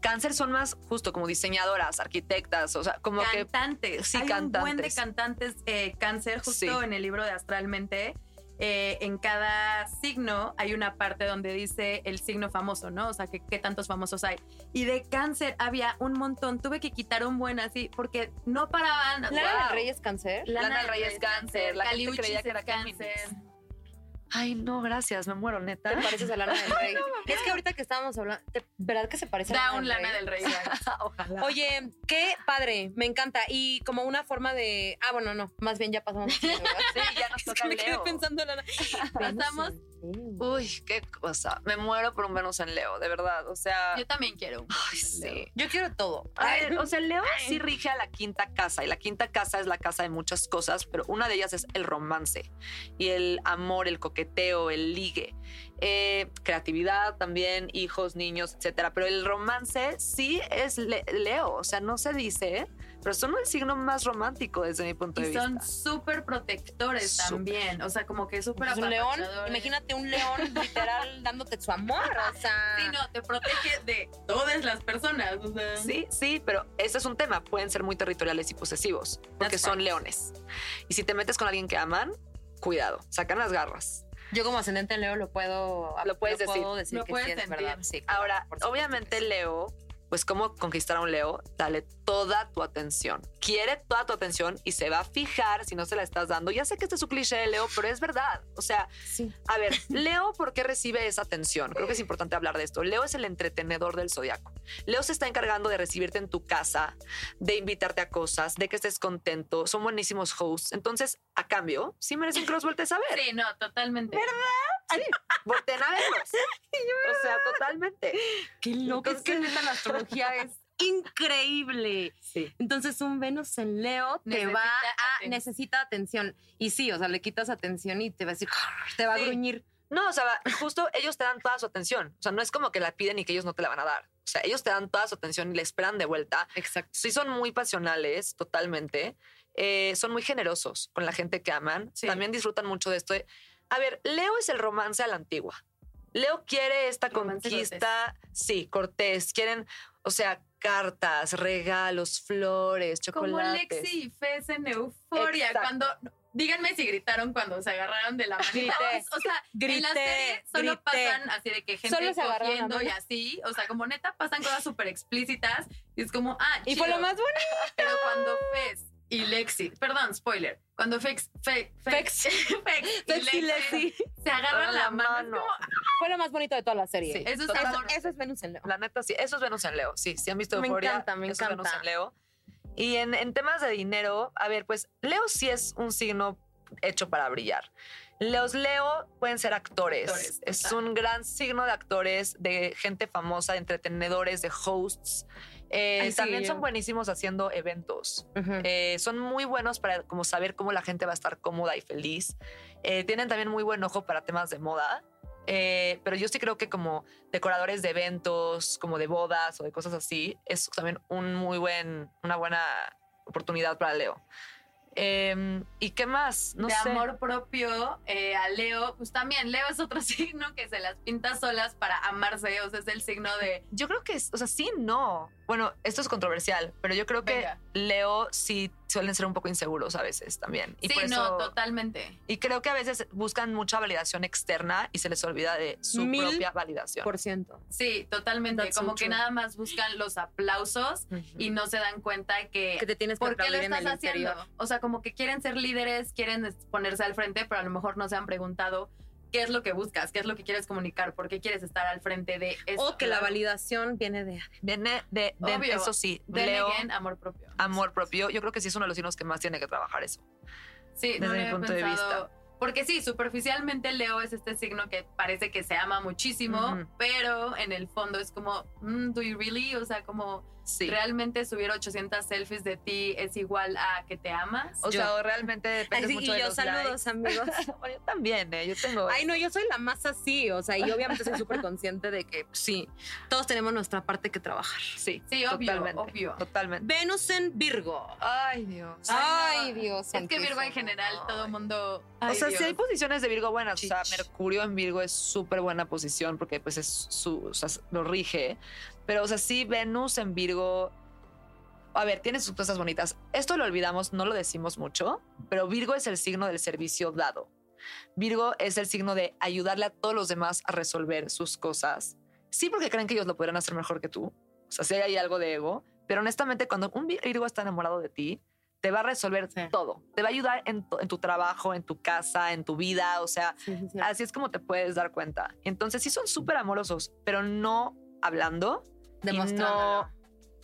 cáncer son más justo como diseñadoras, arquitectas, o sea, como que cantantes. Sí, Hay un buen de cantantes. eh, cáncer, justo Sí. en el libro de Astralmente. eh, en cada signo hay una parte donde dice el signo famoso, ¿no? O sea, que qué tantos famosos hay. Y de cáncer había un montón. Tuve que quitar un buen así porque no paraban. ¿Lana Wow. del Rey es cáncer? Lana del Rey es cáncer, la gente Caliuchis creía que era cáncer. Ay, no, gracias, me muero, neta. Te pareces a Lana del Rey. es que ahorita que estábamos hablando, ¿te- ¿verdad que se parece a Da Lana un lana del rey. Ojalá. Oye, qué padre, me encanta. Y como una forma de. Ah, bueno, no, más bien ya pasamos. a. Sí, ya nos Es toca que me quedé pensando en Lana. Pasamos. Uy, qué cosa. Me muero por un Venus en Leo, de verdad. O sea, Yo también quiero. un ay, sí. Yo quiero todo. O sea, Leo sí rige a la quinta casa y la quinta casa es la casa de muchas cosas, pero una de ellas es el romance y el amor, el coqueteo, el ligue, Eh, creatividad también, hijos, niños, etcétera. Pero el romance sí es Le- Leo, o sea, no se dice, pero son el signo más romántico desde mi punto de Y son vista. súper protectores también. O sea, como que súper Pues un león, imagínate un león literal dándote su amor. O sea, Sí, no, te protege de todas las personas. O sea. Sí, sí, pero ese es un tema. Pueden ser muy territoriales y posesivos porque That's son right. leones. Y si te metes con alguien que aman, cuidado, sacan las garras. yo como ascendente en Leo lo puedo, Lo puedes puedo decir Lo que puedes sí es verdad. Sí, claro, Ahora, obviamente. Leo pues cómo conquistar a un Leo, dale toda tu atención. Quiere toda tu atención y se va a fijar si no se la estás dando. Ya sé que este es su cliché de Leo, pero es verdad. O sea, Sí. a ver, Leo, ¿por qué recibe esa atención? Creo que es importante hablar de esto. Leo es el entretenedor del zodiaco. Leo se está encargando de recibirte en tu casa, de invitarte a cosas, de que estés contento. Son buenísimos hosts. Entonces, a cambio, sí merecen que los voltees a ver. Sí, no, totalmente. Volteen a verlos. O sea, totalmente. Qué loco. Es que neta la astrología es increíble. Sí. Entonces, un Venus en Leo te Necesita va a atención. necesita atención. Y sí, o sea, le quitas atención y te va a decir, te va Sí. a gruñir. No, o sea, justo ellos te dan toda su atención. O sea, no es como que la piden y que ellos no te la van a dar. O sea, ellos te dan toda su atención y la esperan de vuelta. Exacto. Sí son muy pasionales, totalmente. Eh, son muy generosos con la gente que aman. Sí. También disfrutan mucho de esto. de- A ver, Leo es el romance a la antigua. Leo quiere esta conquista. Sí, cortés. Quieren, o sea, cartas, regalos, flores, Como chocolates. Lexi y Fez en Euforia, Exacto. cuando. Díganme si gritaron cuando se agarraron de la manita. Grité. O sea, en la Grité, serie solo grité. pasan así de que gente Solo se cogiendo y mano. así. O sea, como neta pasan cosas súper explícitas. Y es como, ah, Y fue chido. lo más bonito. Pero cuando Fez y Lexi, perdón, spoiler, cuando Fex, Fe, Fex, Fex y Fex y Lexi Lexi. se agarran la, mano, Fue lo más bonito de toda la serie. Sí, eso es total- amor. Eso es Venus en Leo. La neta, sí. Eso es Venus en Leo. Sí, sí han visto Me Euphoria. encanta, me eso es Venus encanta. en Leo. Y en, en temas de dinero, a ver, pues Leo sí es un signo hecho para brillar. Los Leo pueden ser actores. Actores, es total. un gran signo de actores, de gente famosa, de entretenedores, de hosts. Eh, Ay, sí, también yo- son buenísimos haciendo eventos. Ujú. Eh, son muy buenos para como saber cómo la gente va a estar cómoda y feliz. Eh, tienen también muy buen ojo para temas de moda. Eh, pero yo sí creo que como decoradores de eventos, como de bodas o de cosas así, es también un muy buen, una buena oportunidad para Leo. Eh, ¿Y qué más? No de sé. amor propio eh, a Leo, pues también Leo es otro signo que se las pinta solas para amarse, o sea, es el signo de Yo creo que, es, o sea, sí, no. Bueno, esto es controversial, pero yo creo que Venga. Leo sí suelen ser un poco inseguros a veces también. Y sí, por no, eso- totalmente. Y creo que a veces buscan mucha validación externa y se les olvida de su Mil propia validación. Por ciento. Sí, totalmente. That's so Como que true. nada más buscan los aplausos y no se dan cuenta que, Que te tienes que ¿por qué lo estás haciendo? interior. O sea, como que quieren ser líderes, quieren ponerse al frente, pero a lo mejor no se han preguntado qué es lo que buscas, qué es lo que quieres comunicar, por qué quieres estar al frente de eso. O que la validación viene de Viene de, de- Obvio. eso sí, Then Leo, again, amor propio. amor propio. Yo creo que sí es uno de los signos que más tiene que trabajar eso. Sí, desde no mi punto de pensado. Porque sí, superficialmente Leo es este signo que parece que se ama muchísimo, pero en el fondo es como, mm, ¿do you really? O sea, como Sí. realmente subir 800 selfies de ti es igual a que te amas. O sea, o realmente depende Así, mucho y de yo, los saludos, likes. amigos. Bueno, yo también, ¿eh? Yo tengo... Ay, no, yo soy la más así, o sea, y obviamente soy súper consciente de que pues, sí, todos tenemos nuestra parte que trabajar. sí, Sí, obvio, totalmente. obvio. Totalmente. Venus en Virgo. Ay, Dios. Ay, Dios. Es que Virgo en general todo el mundo. o sea, si hay posiciones de Virgo buenas, o sea. Mercurio en Virgo es súper buena posición porque pues es su, o sea, lo rige. Pero, o sea, sí, Venus en Virgo, a ver, tiene sus cosas bonitas. Esto lo olvidamos, no lo decimos mucho, pero Virgo es el signo del servicio dado. Virgo es el signo de ayudarle a todos los demás a resolver sus cosas. Sí, porque creen que ellos lo podrán hacer mejor que tú. O sea, sí hay algo de ego, pero honestamente cuando un Virgo está enamorado de ti, te va a resolver Sí. todo. Te va a ayudar en, tu trabajo, en tu casa, en tu vida. O sea, Sí, sí, sí. así es como te puedes dar cuenta. Entonces sí son súper amorosos, pero no hablando y Demostrándolo. no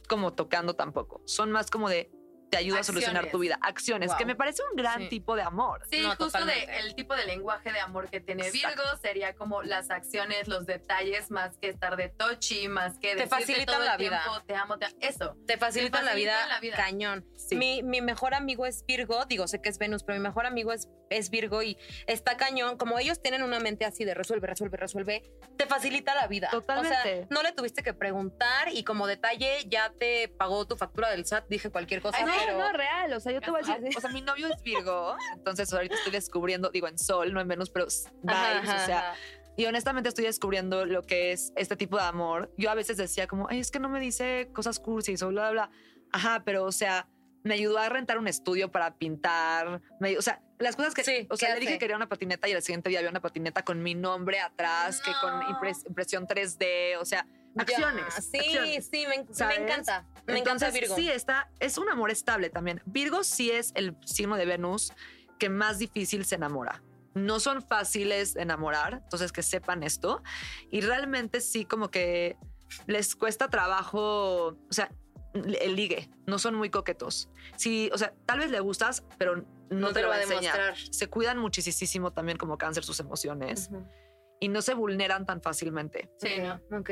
como tocando tampoco. Son más como de te ayuda a solucionar tu vida. Acciones, Wow. que me parece un gran Sí. tipo de amor. Sí, No, justo de, el tipo de lenguaje de amor que tiene Exacto. Virgo sería como las acciones, los detalles, más que estar de touchy, más que Te decirte facilitan todo el la vida. tiempo, te amo, te amo. Eso. Te facilitan la, facilitan vida la vida. cañón. Sí. Mi, mi mejor amigo es Virgo, digo, sé que es Venus, pero mi mejor amigo es, es Virgo y está cañón. Como ellos tienen una mente así de resuelve, resuelve, resuelve, te facilita la vida. O Totalmente. sea, no le tuviste que preguntar y como detalle ya te pagó tu factura del SAT, dije cualquier cosa, Ay, no, pero... no, real. O sea, yo te voy a decir, o sea, mi novio es Virgo, entonces ahorita estoy descubriendo, digo, en Sol, no en Venus, pero vibes, Ajá, o sea, ajá. Y honestamente estoy descubriendo lo que es este tipo de amor. Yo a veces decía como, Ay, es que no me dice cosas cursis o bla, bla, bla. Ajá, pero o sea, me ayudó a rentar un estudio para pintar. Me, o sea, las cosas que... Sí, o sea, ¿qué le dije que quería una patineta y al siguiente día había una patineta con mi nombre atrás, que con No. impres- impresión 3D. O sea, acciones. sí, acciones. sí, me, me encanta. Me encanta Entonces, Virgo. Sí, está, es un amor estable también. Virgo sí es el signo de Venus que más difícil se enamora. No son fáciles de enamorar, entonces que sepan esto. Y realmente sí como que les cuesta trabajo, o sea, el ligue, no son muy coquetos. Sí, o sea, tal vez le gustas, pero no, te, lo va a enseñar. demostrar. Se cuidan muchísimo también como cáncer sus emociones. Y no se vulneran tan fácilmente. Sí, ¿no? Ok.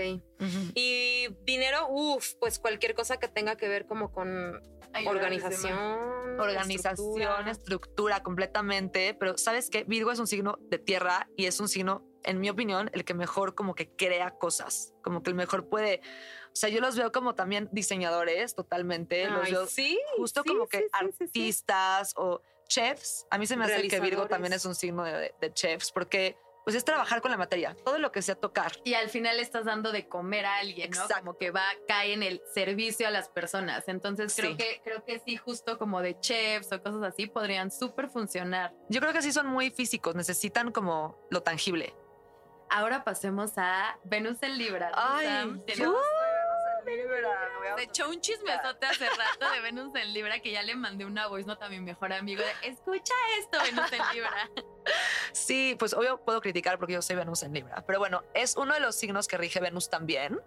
Y dinero, uff, pues cualquier cosa que tenga que ver como con organización. organización, estructura. estructura. completamente, pero sabes que Virgo es un signo de tierra y es un signo, en mi opinión, el que mejor como que crea cosas, como que el mejor puede, o sea, yo los veo como también diseñadores totalmente, los Ay, veo sí, justo sí, como que sí, sí, sí, sí. artistas o chefs. A mí se me hace que Virgo también es un signo de chefs porque pues es trabajar con la materia, todo lo que sea tocar. Y al final estás dando de comer a alguien, ¿no? Exacto. Como que va, cae en el servicio a las personas. Entonces creo Sí. que, creo que sí, justo como de chefs o cosas así, podrían súper funcionar. Yo creo que sí son muy físicos, necesitan como lo tangible. Ahora pasemos a Venus en Libra. Ay, tenemos- soy Venus en Libra, Se echó un chismesote hace rato de Venus en Libra que ya le mandé una voice nota a mi mejor amigo de escucha esto, Venus en Libra. Sí, pues obvio puedo criticar porque yo soy Venus en Libra, pero bueno, es uno de los signos que rige Venus también.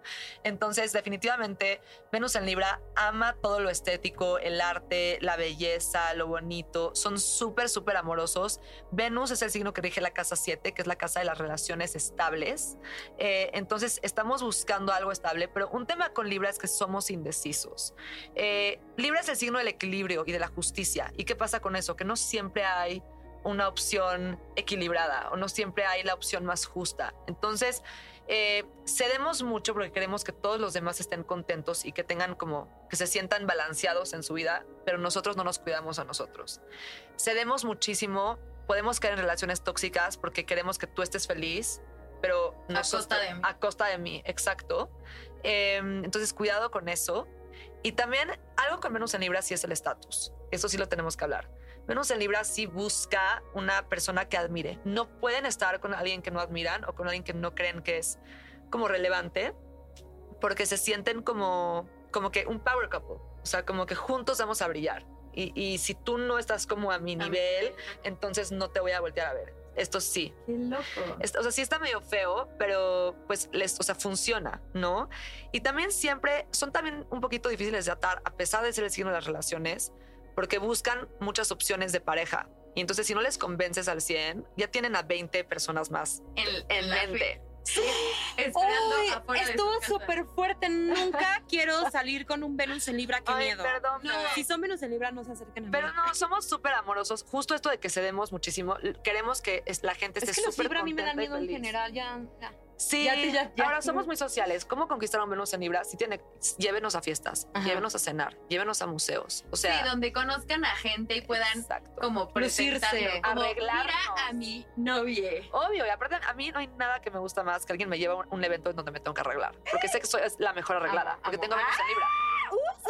Entonces, definitivamente, Venus en Libra ama todo lo estético, el arte, la belleza, lo bonito. Son súper, súper amorosos. Venus es el signo que rige la casa 7, que es la casa de las relaciones estables. Eh, entonces, estamos buscando algo estable, pero un tema con Libra es que somos indecisos. Eh, Libra es el signo del equilibrio y de la justicia. ¿Y qué pasa con eso? Que no siempre hay una opción equilibrada o no siempre hay la opción más justa. Entonces, eh, cedemos mucho porque queremos que todos los demás estén contentos y que tengan como que se sientan balanceados en su vida, pero nosotros no nos cuidamos a nosotros. Cedemos muchísimo, podemos caer en relaciones tóxicas porque queremos que tú estés feliz, pero nosotros- costa de mí. A costa de mí, exacto. Eh, entonces, cuidado con eso. Y también algo con menos en Libra sí es el estatus. Eso sí lo tenemos que hablar. Venus en Libra sí busca una persona que admire. No pueden estar con alguien que no admiran o con alguien que no creen que es como relevante porque se sienten como, como que un power couple. O sea, como que juntos vamos a brillar. Y, y si tú no estás como a mi nivel, entonces no te voy a voltear a ver. Esto sí. Qué loco. Es- o sea, sí está medio feo, pero pues les, o sea, funciona, ¿no? Y también siempre son también un poquito difíciles de atar, a pesar de ser el signo de las relaciones, porque buscan muchas opciones de pareja. Y entonces, si no les convences al 100, ya tienen a 20 personas más En, en mente. Esperando Uy, estuvo súper fuerte. Nunca quiero salir con un Venus en Libra. Qué Ay, miedo. perdón, No. Si son Venus en Libra, no se acerquen a mí. Pero no, somos súper amorosos. Justo esto de que cedemos muchísimo. Queremos que la gente esté es que los súper Libra a mí me dan contenta y miedo en feliz. general. Ya, ya. Sí, Ya te- ya- ya. ahora somos muy sociales. ¿Cómo conquistar a un Venus en Libra? Si tiene, llévenos a fiestas, Ajá. llévenos a cenar, llévenos a museos. O sea, sí, donde conozcan a gente y puedan exacto. como arreglarnos. Mira a mi novia. Obvio, y aparte a mí no hay nada que me gusta más que alguien me lleve a un, un evento en donde me tengo que arreglar. Porque sé que soy la mejor arreglada, Amo, porque amo. tengo Venus en Libra.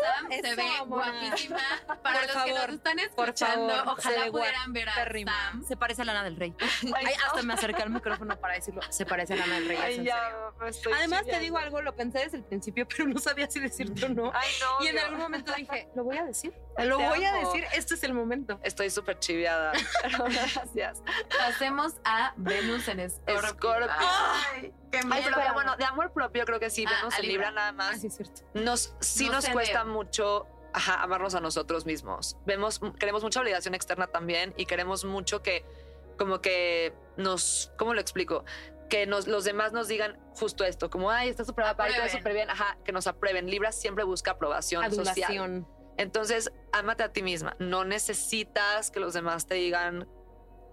Sam se ve guapísima. Para Por los que favor, nos están por escuchando, favor, ojalá pudieran ver a Perrima. Sam. Se parece a Lana del Rey. Ay, Ay, no. hasta me acerqué al micrófono para decirlo. Se parece a Lana del Rey. Ay, ya, estoy Además, te digo algo, lo pensé desde el principio, pero no sabía si decirlo o no. Ay, no. Y en algún momento dije, lo voy a decir. Lo Te voy a decir, este es el momento. Estoy súper chiviada. Gracias. Pasemos a Venus en Scorpio. Scorpio. Ay, Ay, miedo. pero ya, bueno, de amor propio creo que sí, Ah, Libra nada Ah, más. sí, es cierto. Nos, sí No nos cuesta mucho ajá, amarnos a nosotros mismos. Vemos, queremos mucha obligación externa también y queremos mucho que, como que nos, ¿cómo lo explico? Que nos, los demás nos digan justo esto, como, ay, está súper Aprueben. súper bien, ajá, que nos aprueben. Libra siempre busca aprobación social. Adulación. Entonces, ámate a ti misma. No necesitas que los demás te digan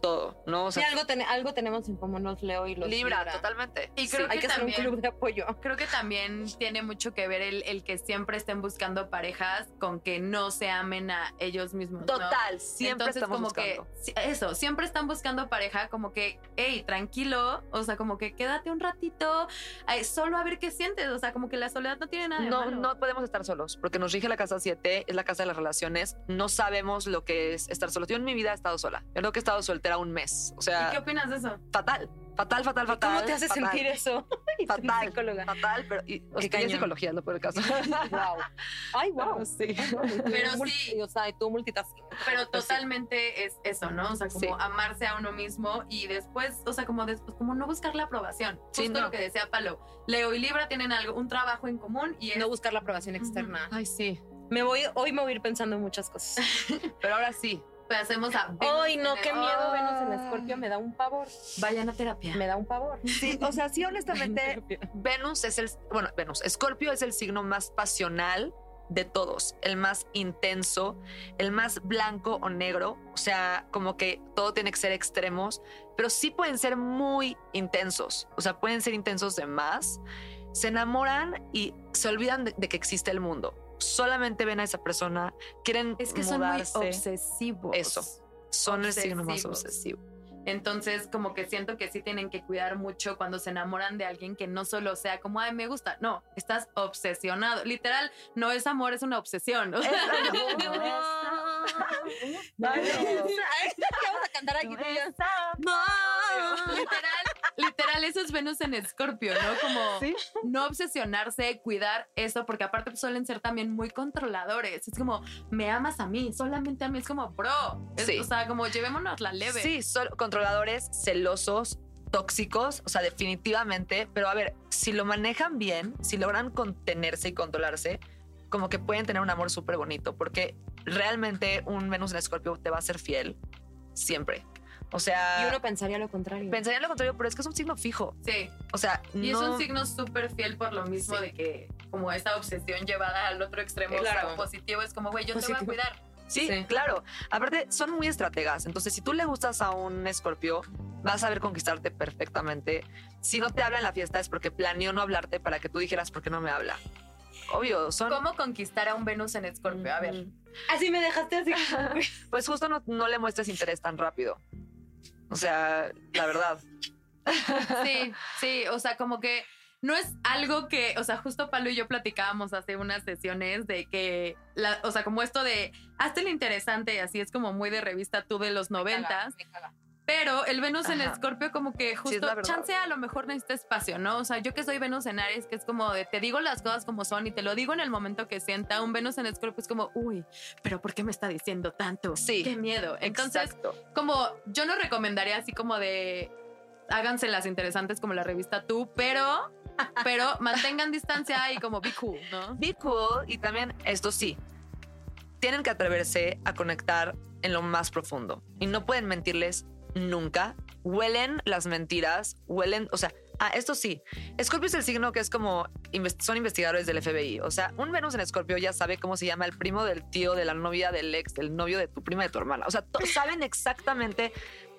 todo, ¿no? O Sí, sea, algo, ten- algo tenemos en común los Leo y los Libra, Libra. totalmente. Y Sí. creo Hay que que hacer un también- club de apoyo. Creo que también tiene mucho que ver el, el que siempre estén buscando parejas con que no se amen a ellos mismos. ¿no? Total, siempre Entonces, estamos como buscando. que eso, siempre están buscando pareja, como que, hey, tranquilo, o sea, como que quédate un ratito, ay, solo a ver qué sientes, o sea, como que la soledad no tiene nada de No, malo. no podemos estar solos, porque nos rige la casa 7, es la casa de las relaciones. No sabemos lo que es estar solos. Yo en mi vida he estado sola. Yo creo que he estado soltera un mes. O ¿Y sea, qué opinas de eso? fatal. Fatal, fatal, fatal. ¿Cómo te hace fatal, sentir eso? Y Fatal, psicóloga. fatal, pero y, o sea, cañón. psicología es lo peor del caso. Wow. Ay, wow. Sí. Pero sí. O sea, tú multitasking. Pero totalmente es eso, ¿no? O sea, como Sí. amarse a uno mismo y después, o sea, como después, como no buscar la aprobación. Sí, Justo no. lo que decía Palo. Leo y Libra tienen algo, un trabajo en común y es No buscar la aprobación externa. Ay, sí. Me voy, hoy me voy a ir pensando en muchas cosas. Pero ahora sí. Hacemos a Venus Ay, no, qué miedo Venus en. Escorpio, me da un pavor. Vayan a terapia. Me da un pavor. Sí, o sea, sí, honestamente, Venus es el, bueno, Venus, Escorpio es el signo más pasional de todos, el más intenso, el más blanco o negro, o sea, como que todo tiene que ser extremos, pero sí pueden ser muy intensos, o sea, pueden ser intensos de más, se enamoran y se olvidan de, de que existe el mundo, solamente ven a esa persona, quieren Es que son muy mudarse, obsesivos. Eso. son el signo más obsesivos. obsesivo. Entonces, como que siento que sí tienen que cuidar mucho cuando se enamoran de alguien que no solo sea como, ay, me gusta. No, estás obsesionado. Literal, no es amor, es una obsesión. O sea, Vamos a cantar aquí. yo. literal, literal, eso es Venus en Escorpio, ¿no? Como Sí. no obsesionarse, cuidar eso, porque aparte suelen ser también muy controladores. Es como, me amas a mí, solamente a mí. Es como, bro. Es- Sí. O sea, como llevémonos la leve. Sí, son controladores, celosos, tóxicos, o sea, definitivamente. Pero a ver, si lo manejan bien, si logran contenerse y controlarse, como que pueden tener un amor súper bonito, porque realmente un Venus en Escorpio te va a ser fiel siempre. O sea, Y uno pensaría lo contrario. pensaría lo contrario, pero es que es un signo fijo. Sí. O sea, Y no, es un signo súper fiel por lo mismo Sí. de que como esa obsesión llevada al otro extremo Claro. o sea, positivo es como, güey, yo te voy a cuidar. Sí, Sí. claro. Aparte, son muy estrategas. Entonces, si tú le gustas a un escorpio, vas a saber conquistarte perfectamente. Si no te habla en la fiesta es porque planeó no hablarte para que tú dijeras por qué no me habla. Obvio, son. ¿Cómo conquistar a un Venus en Escorpio? A ver. Así me dejaste así. Pues justo no, no le muestres interés tan rápido. O sea, la verdad. Sí, sí, o sea, como que no es algo que, o sea, justo Palo y yo platicábamos hace unas sesiones de que, la, o sea, como esto de, hazte lo interesante, así es como muy de revista tú de los noventas, pero el Venus en. Escorpio como que justo, verdad. chance a lo mejor necesita espacio, ¿no? O sea, yo que soy Venus en Aries, que es como de, te digo las cosas como son y te lo digo en el momento que sienta, un Venus en Escorpio es como, uy, pero ¿por qué me está diciendo tanto? Sí. Qué miedo. Entonces, Exacto. como yo no recomendaría así como de háganse las interesantes como la revista tú, pero pero mantengan distancia y como be cool, ¿no? Be cool y también esto sí. Tienen que atreverse a conectar en lo más profundo y no pueden mentirles nunca. Huelen las mentiras, huelen, o sea, ah, esto sí. Escorpio es el signo que es como son investigadores del FBI. O sea, un Venus en Escorpio ya sabe cómo se llama el primo del tío, de la novia, del ex, del novio de tu prima, de tu hermana. O sea, saben exactamente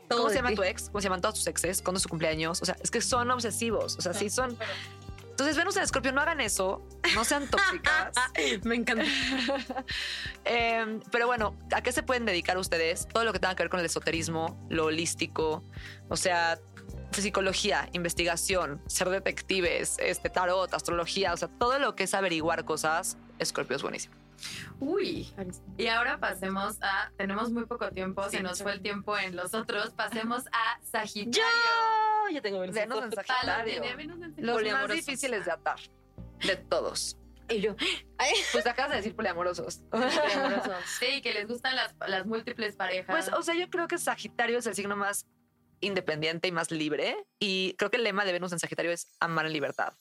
cómo se llama tu ex, cómo se llaman todos tus exes, cuándo es su cumpleaños. O sea, es que son obsesivos. O sea, sí son. Entonces, Venus en Escorpio, no hagan eso, no sean tóxicas. Me encanta. Eh, pero bueno, ¿a qué se pueden dedicar ustedes? Todo lo que tenga que ver con el esoterismo, lo holístico, o sea, psicología, investigación, ser detectives, este, tarot, astrología, o sea, todo lo que es averiguar cosas, Escorpio es buenísimo. Uy. Y ahora pasemos a tenemos muy poco tiempo, se nos fue el tiempo en los otros, pasemos a Sagitario. Yo tengo Venus. En Sagitario. Los más Poliamorosos. difíciles de atar, de todos. Y yo. Ay, Pues acabas de decir poliamorosos. amorosos. Sí, que les gustan las, las múltiples parejas. Pues, o sea, yo creo que Sagitario es el signo más independiente y más libre. Y creo que el lema de Venus en Sagitario es amar en libertad.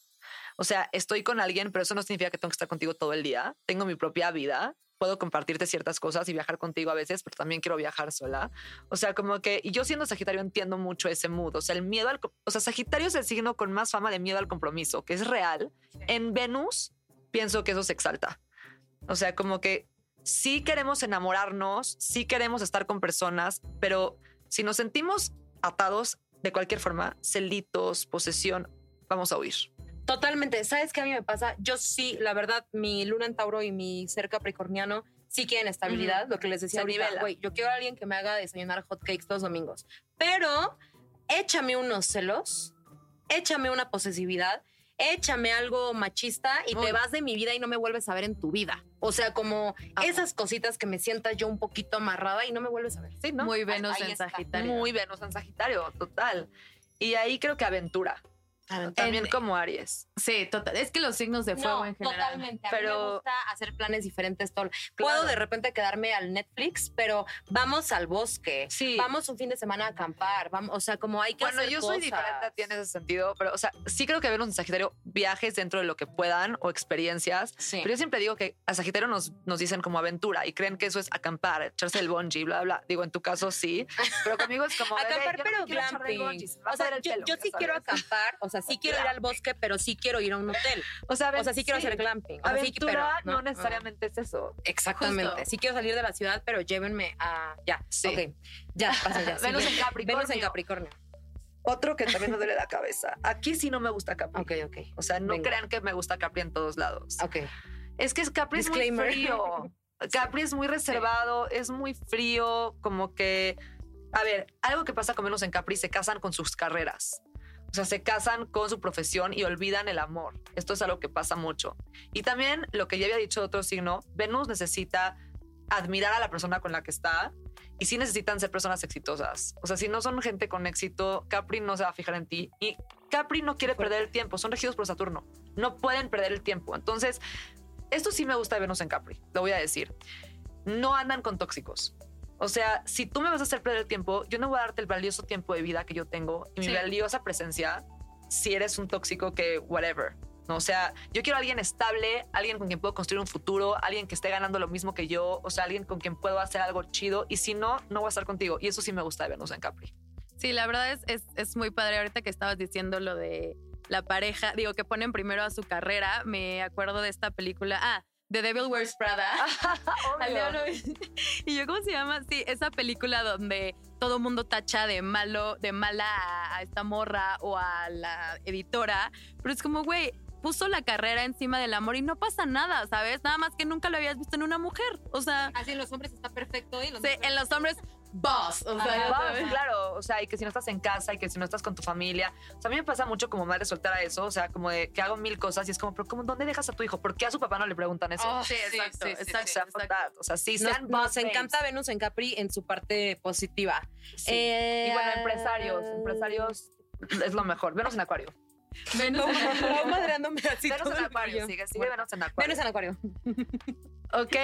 O sea, estoy con alguien, pero eso no significa que tengo que estar contigo todo el día. Tengo mi propia vida. Puedo compartirte ciertas cosas y viajar contigo a veces, pero también quiero viajar sola. O sea, como que, y yo siendo Sagitario entiendo mucho ese mood. O sea, el miedo al, o sea, Sagitario es el signo con más fama de miedo al compromiso, que es real. En Venus, pienso que eso se exalta. O sea, como que sí queremos enamorarnos, sí queremos estar con personas, pero si nos sentimos atados de cualquier forma, celitos, posesión, vamos a huir. Totalmente. ¿Sabes qué a mí me pasa? Yo sí, la verdad, mi luna en Tauro y mi ser capricorniano sí quieren estabilidad. Lo que les decía ahorita, güey, yo quiero a alguien que me haga desayunar hotcakes todos los domingos. Pero échame unos celos, échame una posesividad, échame algo machista y Muy. te vas de mi vida y no me vuelves a ver en tu vida. O sea, como esas cositas que me sienta yo un poquito amarrada y no me vuelves a ver. Sí, ¿no? Muy Venus ahí en está. Sagitario. Muy Venus en Sagitario, total. Y ahí creo que aventura. También En- como Aries. Sí, total. Es que los signos de fuego No, en general. totalmente. A mí Pero- me gusta hacer planes diferentes. Todo. Puedo Claro. de repente quedarme al Netflix, pero vamos al bosque. Sí. Vamos un fin de semana a acampar. Vamos, o sea, como hay que Bueno, hacer yo soy diferente a ti en ese sentido, pero, o sea, sí creo que Venus en Sagitario viajes dentro de lo que puedan o experiencias. Sí. Pero yo siempre digo que a Sagitario nos, nos dicen como aventura y creen que eso es acampar, echarse el bungee, bla, bla. Digo, en tu caso sí, pero conmigo es como. bebé, acampar, yo no pero glamping. O sea, yo, pelo, yo sí quiero acampar, o sea, sí quiero ir al bosque, pero sí quiero ir a un hotel. O sea, O sea, sí quiero sí. hacer glamping. O sea, sí, Aventura pero, no, necesariamente es eso. Exactamente. Justo. Sí quiero salir de la ciudad, pero llévenme a. Ya. Sí. Ok. Ya, pasa ya. Venus en. Capricornio. Venus en Capricornio. Otro que también me duele la cabeza. Aquí sí no me gusta Capri. Ok, ok. O sea, no Venga. crean que me gusta Capri en todos lados. Ok. Es que es Capri es muy Disclaimer. frío. Capri es muy reservado, es muy frío, como que... A ver, algo que pasa con menos en Capri, se casan con sus carreras. O sea, se casan con su profesión y olvidan el amor. Esto es algo que pasa mucho. Y también lo que ya había dicho otro signo, Venus necesita admirar a la persona con la que está y sí necesitan ser personas exitosas. O sea, si no son gente con éxito, Capri no se va a fijar en ti y Capri no quiere perder el tiempo. Son regidos por Saturno. No pueden perder el tiempo. Entonces, esto sí me gusta de Venus en Capri, lo voy a decir. No andan con tóxicos. O sea, si tú me vas a hacer perder el tiempo, yo no voy a darte el valioso tiempo de vida que yo tengo y mi Sí. valiosa presencia si eres un tóxico que whatever. ¿no? O sea, yo quiero a alguien estable, alguien con quien puedo construir un futuro, alguien que esté ganando lo mismo que yo, o sea, alguien con quien puedo hacer algo chido y si no, no voy a estar contigo. Y eso sí me gusta de Venus en Capri. Sí, la verdad es, es, es muy padre. Ahorita que estabas diciendo lo de la pareja, digo, que ponen primero a su carrera, me acuerdo de esta película. Ah, The Devil Wears Prada. Y yo, ¿cómo se llama? Sí, esa película donde todo mundo tacha de malo, de mala a, a esta morra o a la editora. Pero es como, güey, puso la carrera encima del amor y no pasa nada, ¿sabes? Nada más que nunca lo habías visto en una mujer. O sea, Así en los hombres está perfecto y los sí, en los hombres, boss. O sea, sabes. claro, o sea, y que si no estás en casa y que si no estás con tu familia. O sea, a mí me pasa mucho como madre soltera eso, o sea, como de que hago mil cosas y es como, pero ¿cómo, ¿dónde dejas a tu hijo? ¿Por qué a su papá no le preguntan eso? Oh, sí, exacto, O exacto, sea, exacto. O sea, sí, Nos, sean nos boss babes. encanta Venus en Capri en su parte positiva. Sí. Eh, y bueno, empresarios, empresarios es lo mejor. Venus en Acuario. Venus No, madreándome así Venus todo en el Acuario, sigue, sigue Bueno, Venus en Acuario. Venus en Acuario. Ok,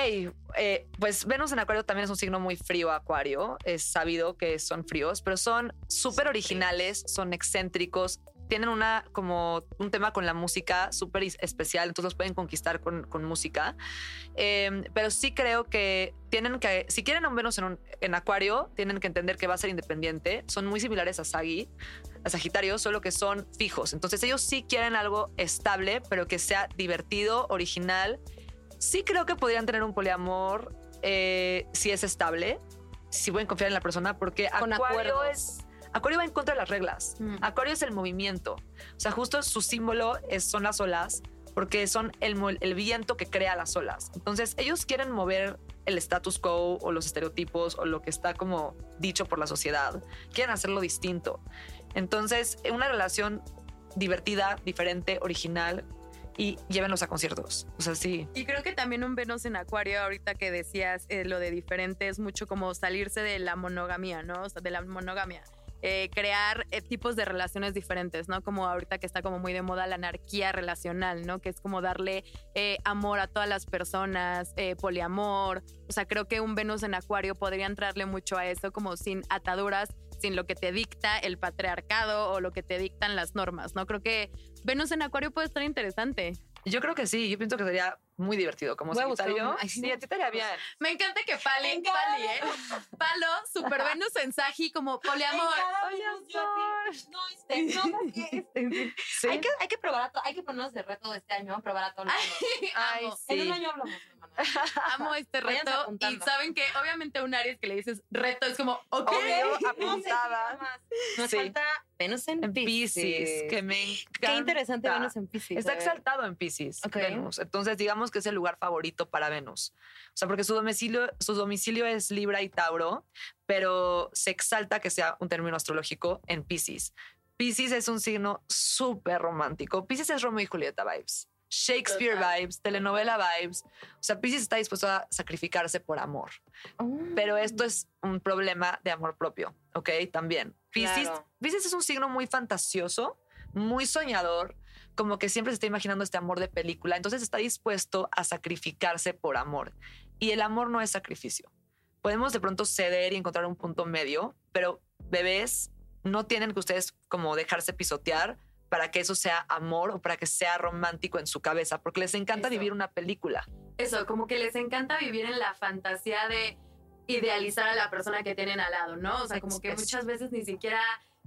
eh, pues Venus en Acuario también es un signo muy frío, Acuario. Es sabido que son fríos, pero son súper originales, son excéntricos, tienen una como un tema con la música súper especial, entonces los pueden conquistar con, con música. Eh, pero sí creo que tienen que, si quieren a un Venus en, un- en Acuario, tienen que entender que va a ser independiente. Son muy similares a Sagi, a Sagitario, solo que son fijos. Entonces ellos sí quieren algo estable, pero que sea divertido, original. Sí creo que podrían tener un poliamor eh, si es estable, si pueden confiar en la persona, porque Con Acuario acuerdos. es... Acuario va en contra de las reglas. Mm. Acuario es el movimiento. O sea, justo su símbolo es, son las olas, porque son el, viento que crea las olas. Entonces, ellos quieren mover el status quo o los estereotipos o lo que está como dicho por la sociedad. Quieren hacerlo distinto. Entonces, una relación divertida, diferente, original y llévenlos a conciertos. O sea, sí. Y creo que también un Venus en Acuario, ahorita que decías eh, lo de diferente, es mucho como salirse de la monogamia, ¿no? O sea, de la monogamia. Eh, crear eh, tipos de relaciones diferentes, ¿no? Como ahorita que está como muy de moda la anarquía relacional, ¿no? Que es como darle eh, amor a todas las personas, poliamor. O sea, creo que un Venus en Acuario podría entrarle mucho a eso, como sin ataduras, sin lo que te dicta el patriarcado o lo que te dictan las normas, ¿no? Creo que Venus en Acuario puede estar interesante. Yo creo que sí. Yo pienso que sería muy divertido como Voy uno. Ay, sí, sí, no. a ti te haría bien. Me encanta que Pali, En Pali, ¿eh? Palo, Super Venus en Sagi como poliamor. No, este, no, este, Sí. hay, que, hay que probar a to- hay que ponernos de reto de este año, probar a todos los Ay, amo, En un sí. año hablamos, hermana. amo este reto. Y saben que obviamente un Aries que le dices reto es como, ok. Obvio, No sé, apuntada. más. Nos Sí. falta Venus en, En Pisces, que me encanta. Qué interesante Venus en Pisces. Está exaltado en Pisces, Ok. Venus. Entonces, digamos que es el lugar favorito para Venus. O sea, porque su domicilio, su domicilio es Libra y Tauro, pero se exalta que sea un término astrológico en Pisces. Pisces es un signo súper romántico. Pisces es Romeo y Julieta vibes. Shakespeare vibes, telenovela vibes. O sea, Pisces está dispuesto a sacrificarse por amor. Pero esto es un problema de amor propio, ¿ok? También. Pisces, Claro. Piscis es un signo muy fantasioso, muy soñador, como que siempre se está imaginando este amor de película. Entonces está dispuesto a sacrificarse por amor. Y el amor no es sacrificio. Podemos de pronto ceder y encontrar un punto medio, pero bebés no tienen que ustedes como dejarse pisotear para que eso sea amor o para que sea romántico en su cabeza, porque les encanta Eso. vivir una película. Eso, como que les encanta vivir en la fantasía de idealizar a la persona que tienen al lado, ¿no? O sea, como que muchas veces ni siquiera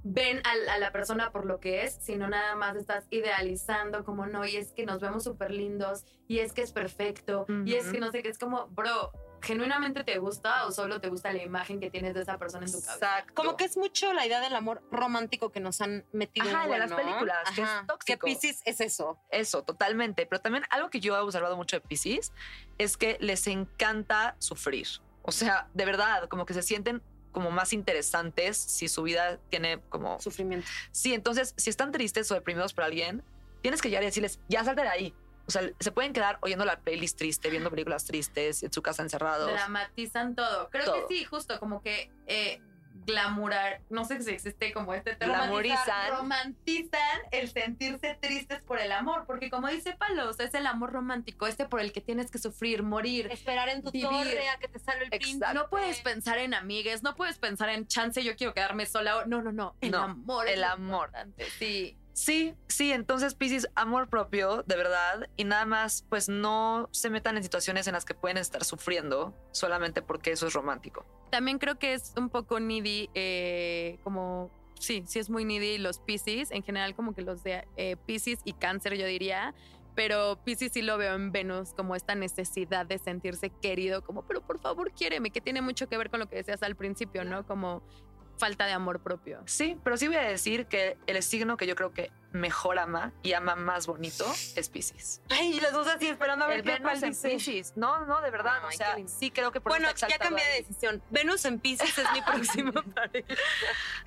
ven a, la persona por lo que es, sino nada más estás idealizando como no, y es que nos vemos súper lindos, y es que es perfecto, y es que no sé qué, es como, bro, ¿genuinamente te gusta o solo te gusta la imagen que tienes de esa persona en tu cabeza? Exacto. Como que es mucho la idea del amor romántico que nos han metido Ajá, un de las películas, que es tóxico. Que Pisces es eso. Eso, totalmente. Pero también algo que yo he observado mucho de Pisces es que les encanta sufrir. O sea, de verdad, como que se sienten como más interesantes si su vida tiene como... Sufrimiento. Sí, entonces, si están tristes o deprimidos por alguien, tienes que llegar y decirles, ya salte de ahí. O sea, se pueden quedar oyendo la playlist triste, viendo películas tristes, en su casa encerrados. Dramatizan todo. Creo Todo. que sí, justo como que eh, glamurar, no sé si existe como este Glamorizan. romantizar, romantizan el sentirse tristes por el amor, porque como dice Palos, es el amor romántico, este por el que tienes que sufrir, morir. Esperar en tu Vivir. torre a que te salga el príncipe. No puedes pensar en amigues, no puedes pensar en chance, yo quiero quedarme sola. No, no, no. El No, amor. el amor. importante, Sí. Sí, sí, entonces Pisces, amor propio, de verdad, y nada más, pues no se metan en situaciones en las que pueden estar sufriendo solamente porque eso es romántico. También creo que es un poco needy, eh, como, sí, sí es muy needy los Pisces, en general como que los de eh, Pisces y Cáncer yo diría, pero Pisces sí lo veo en Venus como esta necesidad de sentirse querido, como, pero por favor quiéreme, que tiene mucho que ver con lo que decías al principio, ¿no? Como falta de amor propio. Sí, pero sí voy a decir que el signo que yo creo que mejor ama y ama más bonito es Pisces. Ay, las dos así esperando a ver El qué Venus en. Pisces. No, no, de verdad. Ay, o sea, sí creo que por Bueno, ya cambié de decisión. Venus en Pisces es mi próxima pareja.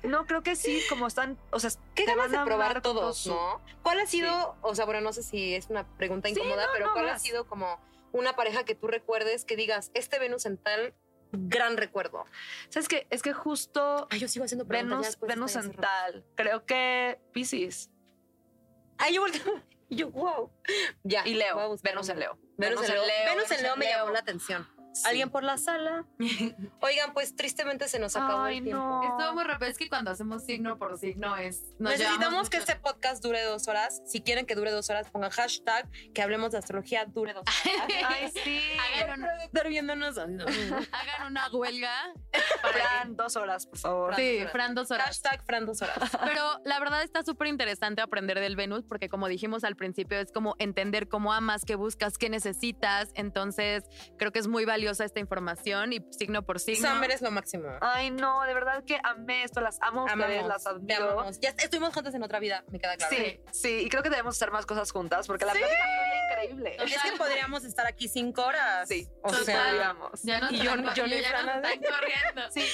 No, creo que sí, como están, o sea, Qué te ganas van a de probar todos, ¿no? ¿Cuál ha sido, o sea, bueno, no sé si es una pregunta Sí, incómoda, no, pero no, cuál ha sido como una pareja que tú recuerdes que digas, este Venus en tal, gran recuerdo? ¿Sabes qué? Es que justo Ay, yo sigo haciendo Venus, Venus en tal, creo que Pisces Ay, yo volteo. Yo, wow. Ya. y Leo, Venus en Leo. Venus, en Leo. Venus en Leo me llamó la atención. Sí. ¿Alguien por la sala? Oigan, pues tristemente se nos acabó Ay, el tiempo. no. Estuvo muy rápido, es que cuando hacemos signo por signo es... nos Necesitamos que este podcast dure dos horas. Si quieren que dure dos horas, pongan hashtag que hablemos de astrología dure dos horas. Ay, sí. Hagan, un- Estar viéndonos. hagan una huelga. para Fran, dos horas, por favor. Sí, Fran, dos horas. Hashtag Fran dos horas. Pero la verdad está súper interesante aprender del Venus porque como dijimos al principio es como entender cómo amas, qué buscas, qué necesitas. Entonces creo que es muy valiosa esta información y signo por signo. Sam, eres lo máximo. Ay, no, de verdad que amé esto, las amo a ustedes, Amamos, las te admiro. amamos. Ya estuvimos juntas en otra vida, me queda claro. Sí, sí, y creo que debemos hacer más cosas juntas porque la plática fue increíble. Es que podríamos estar aquí cinco horas. Sí, o total. sea, podríamos. Ya nos Y yo- yo y ni ya están corriendo. Sí.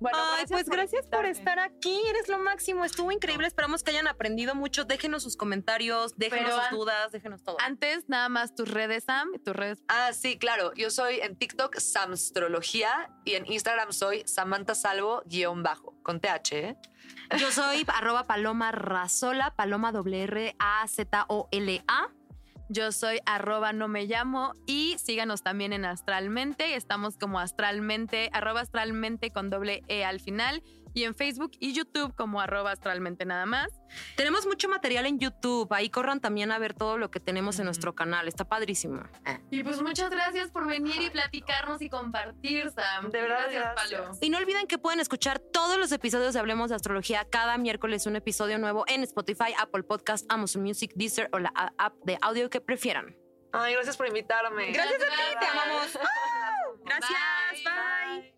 Bueno, Ay, pues gracias por estar aquí, eres lo máximo, estuvo increíble, esperamos que hayan aprendido mucho, déjenos sus comentarios, déjenos Pero sus an- dudas, déjenos todo. Antes, nada más tus redes, Sam, y tus redes. Ah, sí, claro. Yo soy en TikTok Samstrología y en Instagram soy Samantha Salvo guion bajo con TH. ¿eh? Yo soy arroba paloma razola, paloma R A Z O L A. Yo soy arroba no me llamo y síganos también en Astralmente. Estamos como astralmente, arroba astralmente con doble E al final. Y en Facebook y YouTube como arroba astralmente nada más. Tenemos mucho material en YouTube, ahí corran también a ver todo lo que tenemos en nuestro canal, está padrísimo. Y pues muchas gracias por venir y platicarnos y compartir, Sam. De verdad, gracias, gracias. Palo. Y no olviden que pueden escuchar todos los episodios de Hablemos de Astrología cada miércoles un episodio nuevo en Spotify, Apple Podcast, Amazon Music, Deezer o la app de audio que prefieran. Ay, gracias por invitarme. Gracias a ti, te Bye. amamos. Gracias, bye.